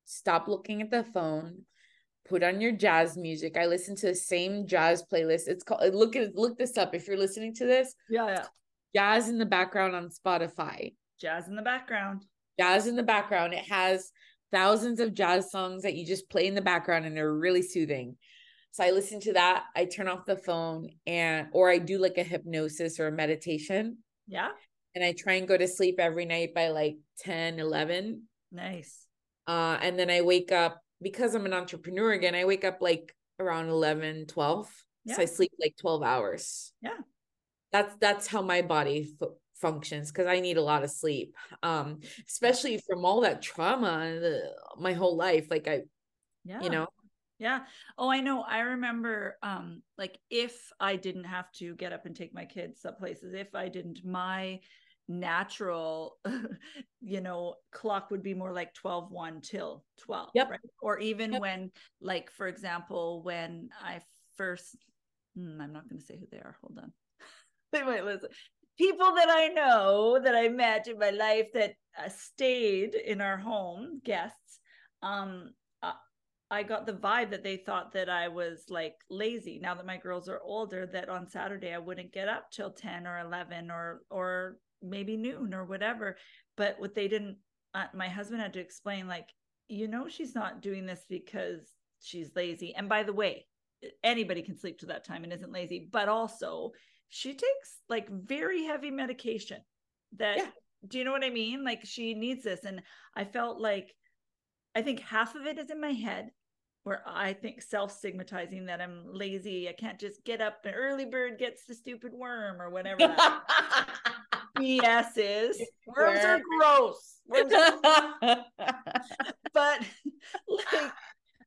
stop looking at the phone, put on your jazz music. I listen to the same jazz playlist. It's called look at look this up if you're listening to this. Yeah, yeah. Jazz in the background on Spotify jazz in the background. Jazz in the background. It has thousands of jazz songs that you just play in the background and they're really soothing. So I listen to that. I turn off the phone and or I do like a hypnosis or a meditation. Yeah. And I try and go to sleep every night by like 10, 11. Nice. Uh, and then I wake up because I'm an entrepreneur again, I wake up like around 11, 12. Yeah. So I sleep like 12 hours. Yeah. That's that's how my body functions because I need a lot of sleep. Um, especially from all that trauma the, my whole life. Like I, yeah, you know. Yeah. Oh, I know. I remember um like if I didn't have to get up and take my kids some places, if I didn't, my natural you know clock would be more like 12 1 till 12 yep. right or even yep. when like for example when i first hmm, i'm not going to say who they are hold on they might listen people that I know that I met in my life that uh, stayed in our home, guests, um, I got the vibe that they thought that I was like lazy. Now that my girls are older, that on Saturday I wouldn't get up till 10 or 11 or or maybe noon or whatever. But what they didn't uh, my husband had to explain like you know she's not doing this because she's lazy. And by the way, anybody can sleep to that time and isn't lazy, but also she takes like very heavy medication that yeah. do you know what I mean? Like she needs this and I felt like I think half of it is in my head where I think self stigmatizing that I'm lazy. I can't just get up. An early bird gets the stupid worm or whatever. BS is. Worms are gross. Worms are but like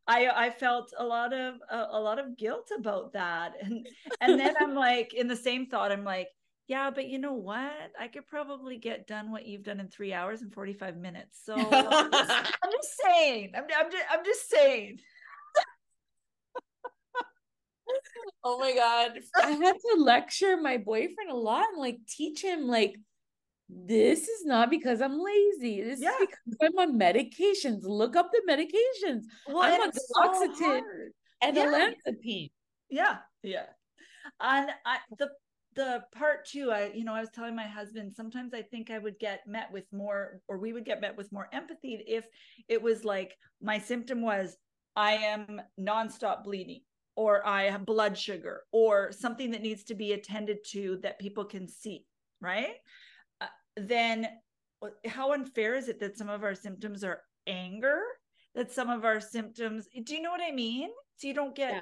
I I felt a lot of a, a lot of guilt about that, and and then I'm like in the same thought I'm like yeah, but you know what? I could probably get done what you've done in three hours and 45 minutes. So I'm, just, I'm just, saying. I'm, I'm, just, I'm just saying. Oh my God. I had to lecture my boyfriend a lot and like teach him, like, this is not because I'm lazy. This yeah. is because I'm on medications. Look up the medications. Well, I'm on Duloxetine so and yeah. olanzapine. Yeah, yeah. And I, the the part two, I, you know, I was telling my husband, sometimes I think I would get met with more, or we would get met with more empathy if it was like my symptom was I am nonstop bleeding, or I have blood sugar, or something that needs to be attended to that people can see, right? Uh, then how unfair is it that some of our symptoms are anger? That some of our symptoms, do you know what I mean? So you don't get yeah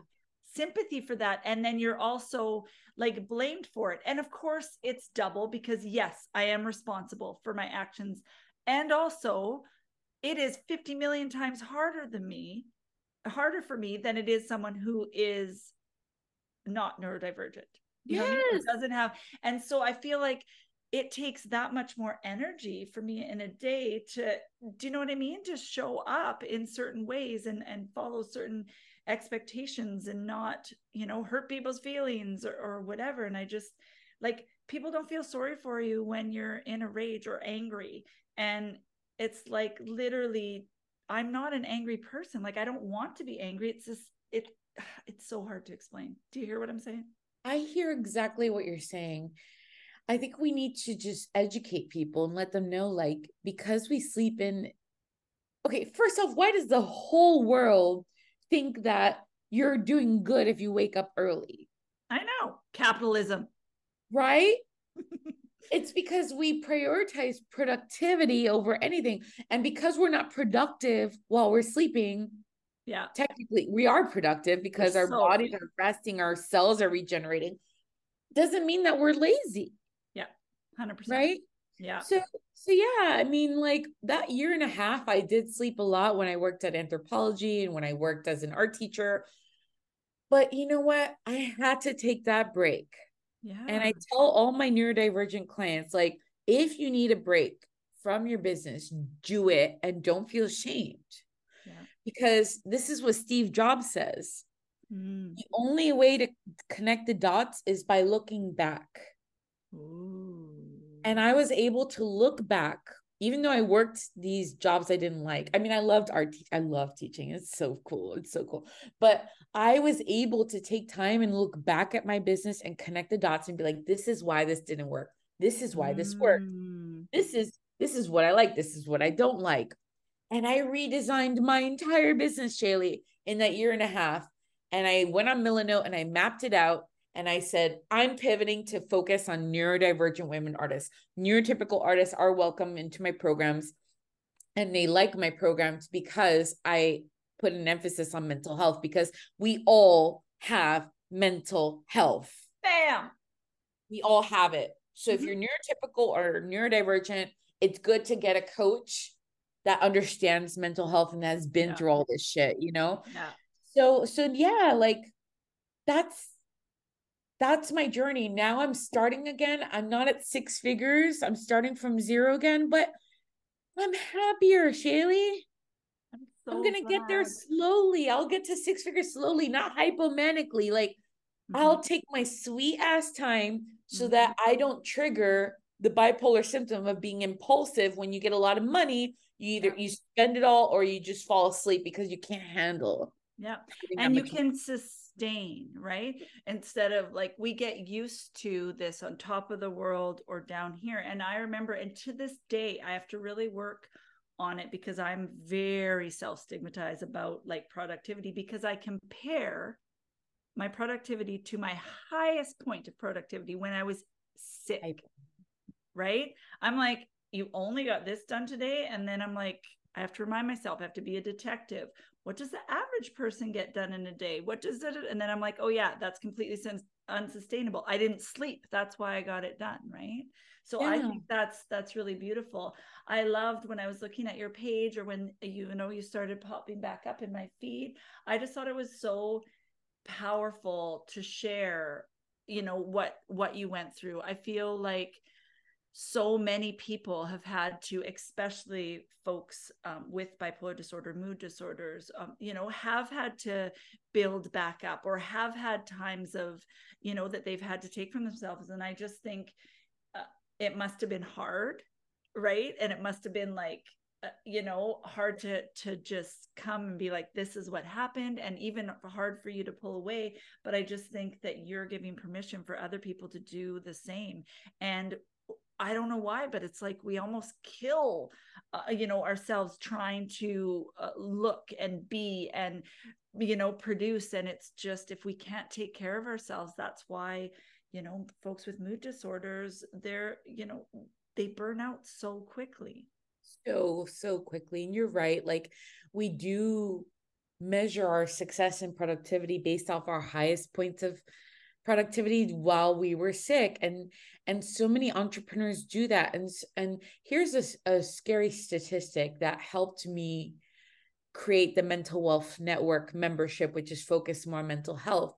sympathy for that and then you're also like blamed for it and of course it's double because yes i am responsible for my actions and also it is 50 million times harder than me harder for me than it is someone who is not neurodivergent. You yes. know doesn't have and so i feel like it takes that much more energy for me in a day to do you know what i mean? To show up in certain ways and and follow certain expectations and not you know hurt people's feelings or, or whatever. And i just like people don't feel sorry for you when you're in a rage or angry. And it's like literally i'm not an angry person like i don't want to be angry it's just it it's so hard to explain do you hear what i'm saying i hear exactly what you're saying i think we need to just educate people and let them know like because we sleep in okay first off why does the whole world think that you're doing good if you wake up early. I know. Capitalism. Right? it's because we prioritize productivity over anything. And because we're not productive while we're sleeping, yeah. Technically, we are productive because we're our so bodies are resting, our cells are regenerating. Doesn't mean that we're lazy. Yeah. 100%. Right? Yeah. So so yeah, I mean like that year and a half I did sleep a lot when I worked at Anthropologie and when I worked as an art teacher. But you know what? I had to take that break. Yeah. And I tell all my neurodivergent clients like if you need a break from your business, do it and don't feel ashamed. Yeah. Because this is what Steve Jobs says. Mm. The only way to connect the dots is by looking back. Ooh. And I was able to look back, even though I worked these jobs I didn't like. I mean, I loved art. Te- I love teaching. It's so cool. It's so cool. But I was able to take time and look back at my business and connect the dots and be like, this is why this didn't work. This is why this worked. Mm. This is this is what I like. This is what I don't like. And I redesigned my entire business, Shaley, in that year and a half. And I went on Milanote and I mapped it out and I said, I'm pivoting to focus on neurodivergent women artists. Neurotypical artists are welcome into my programs and they like my programs because I put an emphasis on mental health because we all have mental health. Bam. We all have it. So mm-hmm. if you're neurotypical or neurodivergent, it's good to get a coach that understands mental health and has been yeah. through all this shit, you know? Yeah. So so yeah, like that's that's my journey. Now I'm starting again. I'm not at six figures. I'm starting from zero again, but I'm happier, Shaley. I'm, so I'm gonna glad. get there slowly. I'll get to six figures slowly, not hypomanically. Like mm-hmm. I'll take my sweet ass time so mm-hmm. that I don't trigger the bipolar symptom of being impulsive when you get a lot of money you either yeah. you spend it all or you just fall asleep because you can't handle yeah and you can sustain right? Instead of like we get used to this on top of the world or down here. And i remember and to this day i have to really work on it because i'm very self stigmatized about like productivity because i compare my productivity to my highest point of productivity when i was sick right? I'm like you only got this done today? And then i'm like i have to remind myself i have to be a detective. What does the average person get done in a day? What does it and then i'm like oh yeah that's completely unsustainable. I didn't sleep. That's why i got it done right? So yeah. i think that's that's really beautiful. I loved when i was looking at your page or when you know you started popping back up in my feed i just thought it was so powerful to share you know what what you went through. I feel like so many people have had to especially folks um, with bipolar disorder mood disorders um, you know have had to build back up or have had times of you know that they've had to take from themselves. And i just think uh, it must have been hard right? And it must have been like uh, you know hard to to just come and be like this is what happened and even hard for you to pull away. But i just think that you're giving permission for other people to do the same. And I don't know why, but it's like we almost kill, uh, you know, ourselves trying to uh, look and be and, you know, produce. And it's just if we can't take care of ourselves, that's why, you know, folks with mood disorders, they're, you know, they burn out so quickly. So, so quickly. And you're right. Like we do measure our success and productivity based off our highest points of productivity while we were sick and and so many entrepreneurs do that and and here's a, a scary statistic that helped me create the mental wealth network membership which is focused more on mental health.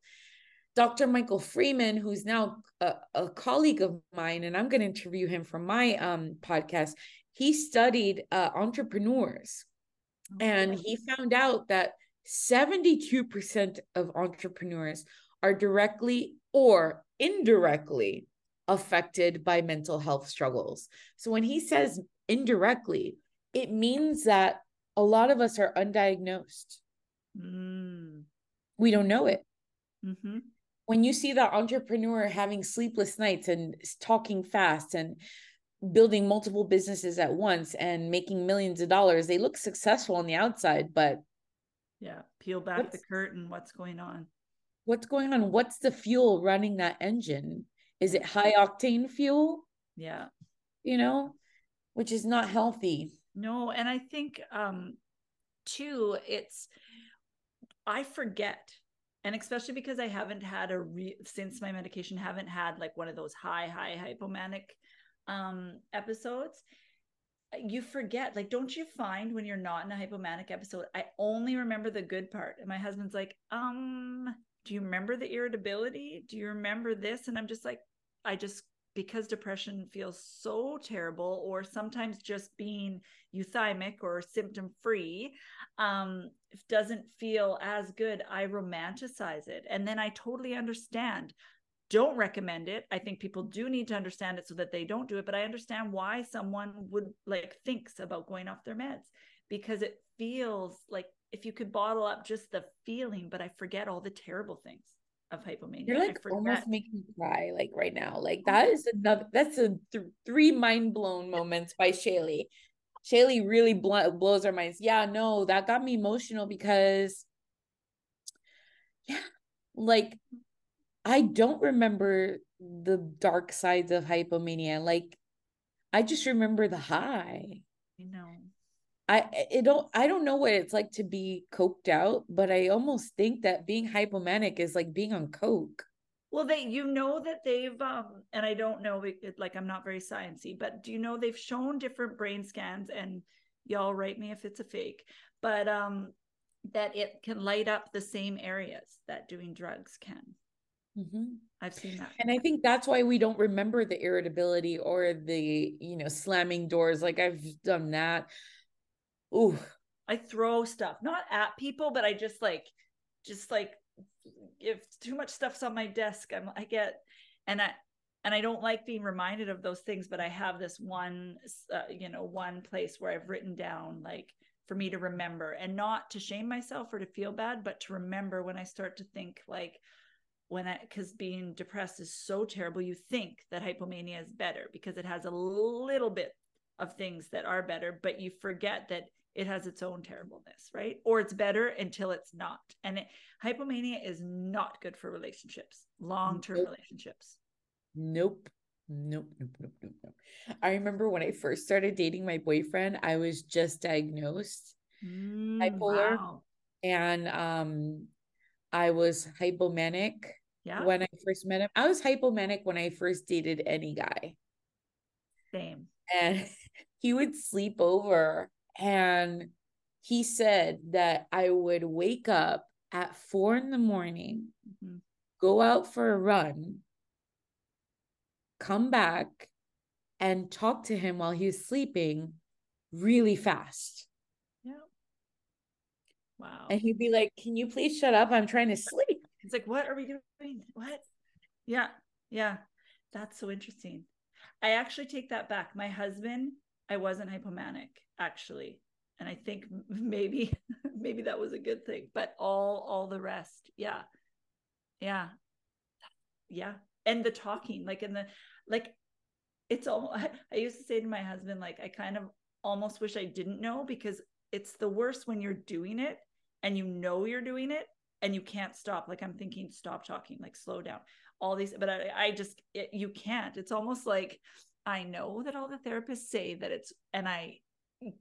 Dr michael freeman who's now a, a colleague of mine and i'm going to interview him for my um, podcast he studied uh, entrepreneurs. Oh, and he found out that 72% of entrepreneurs are directly or indirectly affected by mental health struggles. So when he says indirectly, it means that a lot of us are undiagnosed. Mm. We don't know it. Mm-hmm. When you see that entrepreneur having sleepless nights and talking fast and building multiple businesses at once and making millions of dollars, they look successful on the outside, but yeah, peel back the curtain. What's going on? What's going on? What's the fuel running that engine? Is it high octane fuel? Yeah. You know, which is not healthy. No, and I think um too it's I forget and especially because I haven't had a re- since my medication haven't had like one of those high high hypomanic um episodes you forget like don't you find when you're not in a hypomanic episode i only remember the good part and my husband's like um do you remember the irritability? Do you remember this? And I'm just like, I just, because depression feels so terrible, or sometimes just being euthymic or symptom free um, doesn't feel as good, I romanticize it. And then I totally understand. Don't recommend it. I think people do need to understand it so that they don't do it. But I understand why someone would like thinks about going off their meds because it feels like if you could bottle up just the feeling, but I forget all the terrible things of hypomania. You're like almost making me cry, like right now. Like oh that is another. That's a th- three mind blown moments by Shaley. Shaley really bl- blows our minds. Yeah, no, that got me emotional because, yeah, like I don't remember the dark sides of hypomania. Like I just remember the high. I know. I it don't I don't know what it's like to be coked out, but I almost think that being hypomanic is like being on coke. Well, they you know that they've um and I don't know like I'm not very sciency, but do you know they've shown different brain scans and y'all write me if it's a fake, but um that it can light up the same areas that doing drugs can. Mm-hmm. I've seen that. And I think that's why we don't remember the irritability or the, you know, slamming doors. Like I've done that ooh, I throw stuff not at people, but I just like, just like, if too much stuff's on my desk, I'm I get, and I and I don't like being reminded of those things, but I have this one, uh, you know, one place where I've written down like for me to remember and not to shame myself or to feel bad, but to remember when I start to think like, when I, because being depressed is so terrible, you think that hypomania is better because it has a little bit of things that are better, but you forget that it has its own terribleness, right? Or it's better until it's not. And it, hypomania is not good for relationships, long term nope. relationships. Nope. Nope, nope, nope, nope, nope. I remember when I first started dating my boyfriend, I was just diagnosed mm, bipolar. Wow. And um I was hypomanic yeah. when I first met him. I was hypomanic when I first dated any guy. Same. And he would sleep over and he said that I would wake up at four in the morning, mm-hmm. go out for a run, come back, and talk to him while he was sleeping really fast. Yeah. Wow. And he'd be like, Can you please shut up? I'm trying to sleep. It's like, What are we doing? What? Yeah. Yeah. That's so interesting. I actually take that back. My husband, I wasn't hypomanic actually. And i think maybe maybe that was a good thing but all all the rest yeah. Yeah. Yeah. And the talking like in the like it's all I, used to say to my husband like i kind of almost wish i didn't know because it's the worst when you're doing it and you know you're doing it and you can't stop. Like i'm thinking stop talking like slow down. All these but i, I just it, you can't. It's almost like i know that all the therapists say that it's and i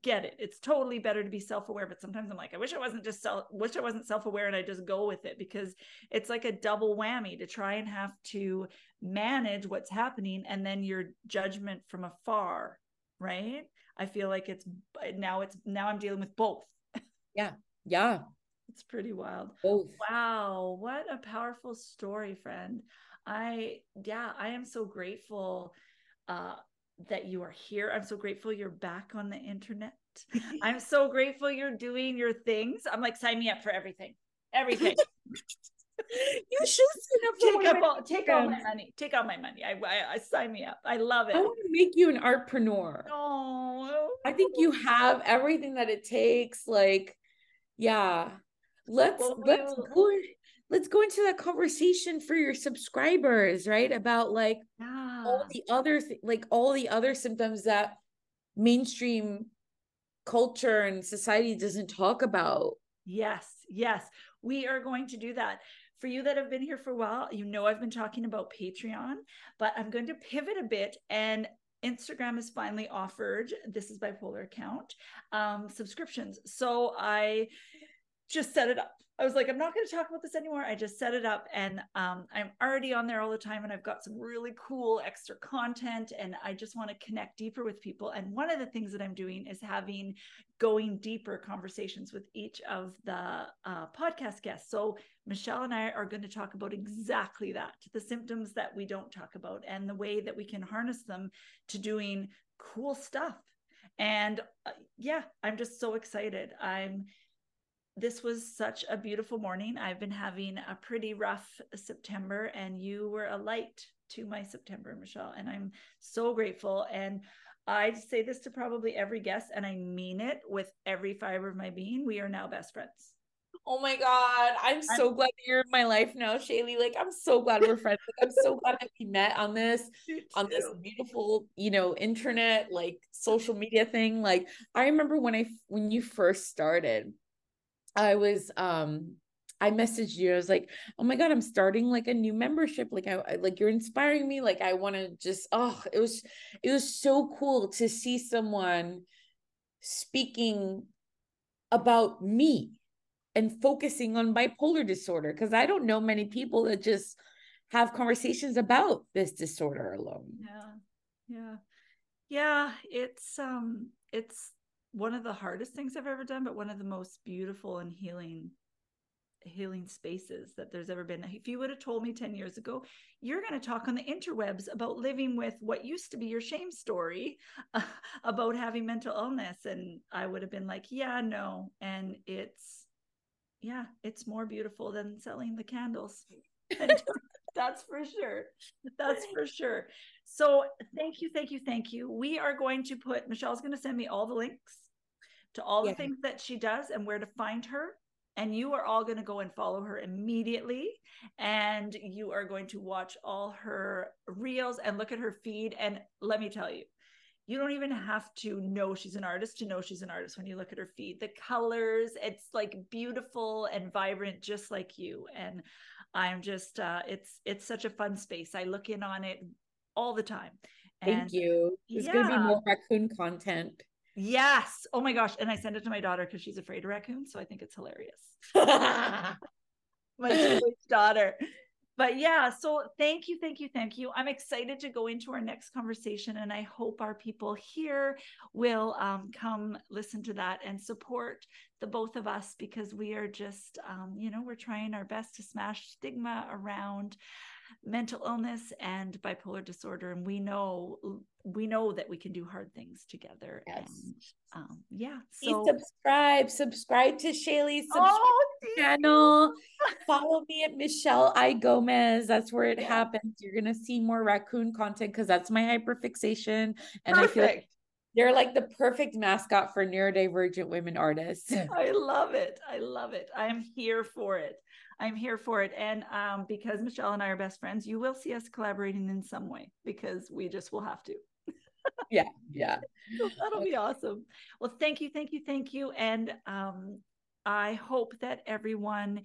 get it. It's totally better to be self-aware, but sometimes I'm like, I wish I wasn't just self wish I wasn't self-aware and I just go with it because it's like a double whammy to try and have to manage what's happening and then your judgment from afar, right? I feel like it's now it's now I'm dealing with both. Yeah. Yeah. It's pretty wild. Both. Wow, what a powerful story, friend. I yeah, I am so grateful uh that you are here. I'm so grateful you're back on the internet. I'm so grateful you're doing your things. I'm like, sign me up for everything. Everything. you should sign up for take up all, take all my money. Take all my money. I, I, I sign me up. I love it. I want to make you an artpreneur. Oh, I think you have everything that it takes. Like, yeah. Let's well, let's go let's go into that conversation for your subscribers, right? About like yeah. All the other th- like all the other symptoms that mainstream culture and society doesn't talk about. Yes, yes. We are going to do that. For you that have been here for a while, you know I've been talking about Patreon, but I'm going to pivot a bit and Instagram has finally offered this is bipolar account um, subscriptions. So I just set it up. I was like, I'm not going to talk about this anymore. I just set it up and um, I'm already on there all the time and I've got some really cool extra content and I just want to connect deeper with people. And one of the things that I'm doing is having going deeper conversations with each of the uh, podcast guests. So Michelle and I are going to talk about exactly that the symptoms that we don't talk about and the way that we can harness them to doing cool stuff. And uh, yeah, I'm just so excited. I'm this was such a beautiful morning. I've been having a pretty rough September, and you were a light to my September, Michelle. And I'm so grateful. And I say this to probably every guest, and I mean it with every fiber of my being. We are now best friends. Oh my God. I'm so I'm, glad that you're in my life now, Shaley. Like, I'm so glad we're friends. Like, I'm so glad that we met on this, on this beautiful, you know, internet, like social media thing. Like, I remember when I, when you first started, I was um I messaged you. I was like, "Oh my god, I'm starting like a new membership. Like I, like you're inspiring me. Like I want to just oh, it was it was so cool to see someone speaking about me and focusing on bipolar disorder because I don't know many people that just have conversations about this disorder alone. Yeah. Yeah. Yeah, it's um it's one of the hardest things I've ever done, but one of the most beautiful and healing healing spaces that there's ever been. If you would have told me 10 years ago, you're going to talk on the interwebs about living with what used to be your shame story uh, about having mental illness and I would have been like, yeah, no. And it's yeah, it's more beautiful than selling the candles. that's That's for sure. That's for sure. So thank you, thank you, thank you. We are going to put Michelle's going to send me all the links to all the things that she does and where to find her. And you are all going to go and follow her immediately. And you are going to watch all her reels and look at her feed. And let me tell you, you don't even have to know she's an artist to know she's an artist when you look at her feed the colors it's like beautiful and vibrant just like you and i'm just uh it's it's such a fun space i look in on it all the time and thank you there's yeah. gonna be more raccoon content yes. Oh my gosh. And i send it to my daughter because she's afraid of raccoons so i think it's hilarious. My daughter. But yeah, so thank you, thank you, thank you. I'm excited to go into our next conversation, and I hope our people here will um, come listen to that and support the both of us because we are just, um, you know, we're trying our best to smash stigma around mental illness and bipolar disorder and we know we know that we can do hard things together yes. and um yeah so Please subscribe subscribe to Shaley's oh, channel follow me at Michelle I Gomez that's where it yeah. happens you're gonna see more raccoon content because that's my hyperfixation and Perfect. I feel like they're like the perfect mascot for neurodivergent women artists. I love it. I love it. I'm here for it. I'm here for it. And um, because Michelle and I are best friends, you will see us collaborating in some way because we just will have to. Yeah, yeah. That'll be awesome. Well, thank you, thank you, thank you. And um, I hope that everyone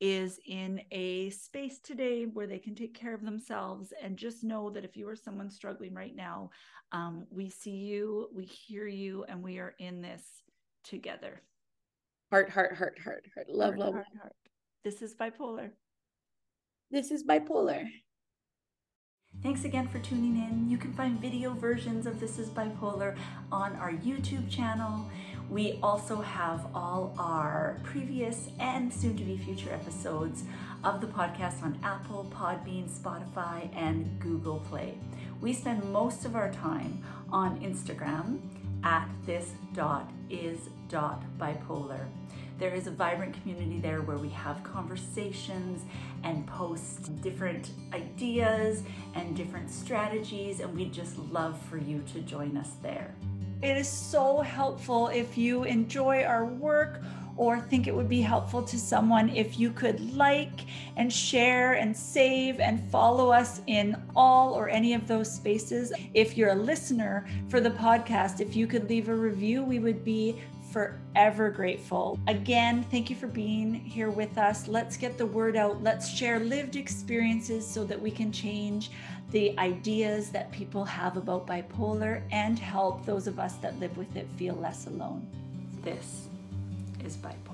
is in a space today where they can take care of themselves and just know that if you are someone struggling right now, um, we see you, we hear you, and we are in this together. Heart, heart, heart, heart, heart. Love, heart, love. Heart, heart. This is bipolar. This is bipolar. Thanks again for tuning in. You can find video versions of This is Bipolar on our YouTube channel. We also have all our previous and soon to be future episodes of the podcast on Apple, Podbean, Spotify, and Google Play. We spend most of our time on Instagram at this dot is dot bipolar. There is a vibrant community there where we have conversations and post different ideas and different strategies, and we'd just love for you to join us there. It is so helpful if you enjoy our work or think it would be helpful to someone if you could like and share and save and follow us in all or any of those spaces. If you're a listener for the podcast, if you could leave a review, we would be forever grateful. Again, thank you for being here with us. Let's get the word out. Let's share lived experiences so that we can change the ideas that people have about bipolar and help those of us that live with it feel less alone. This is bipolar.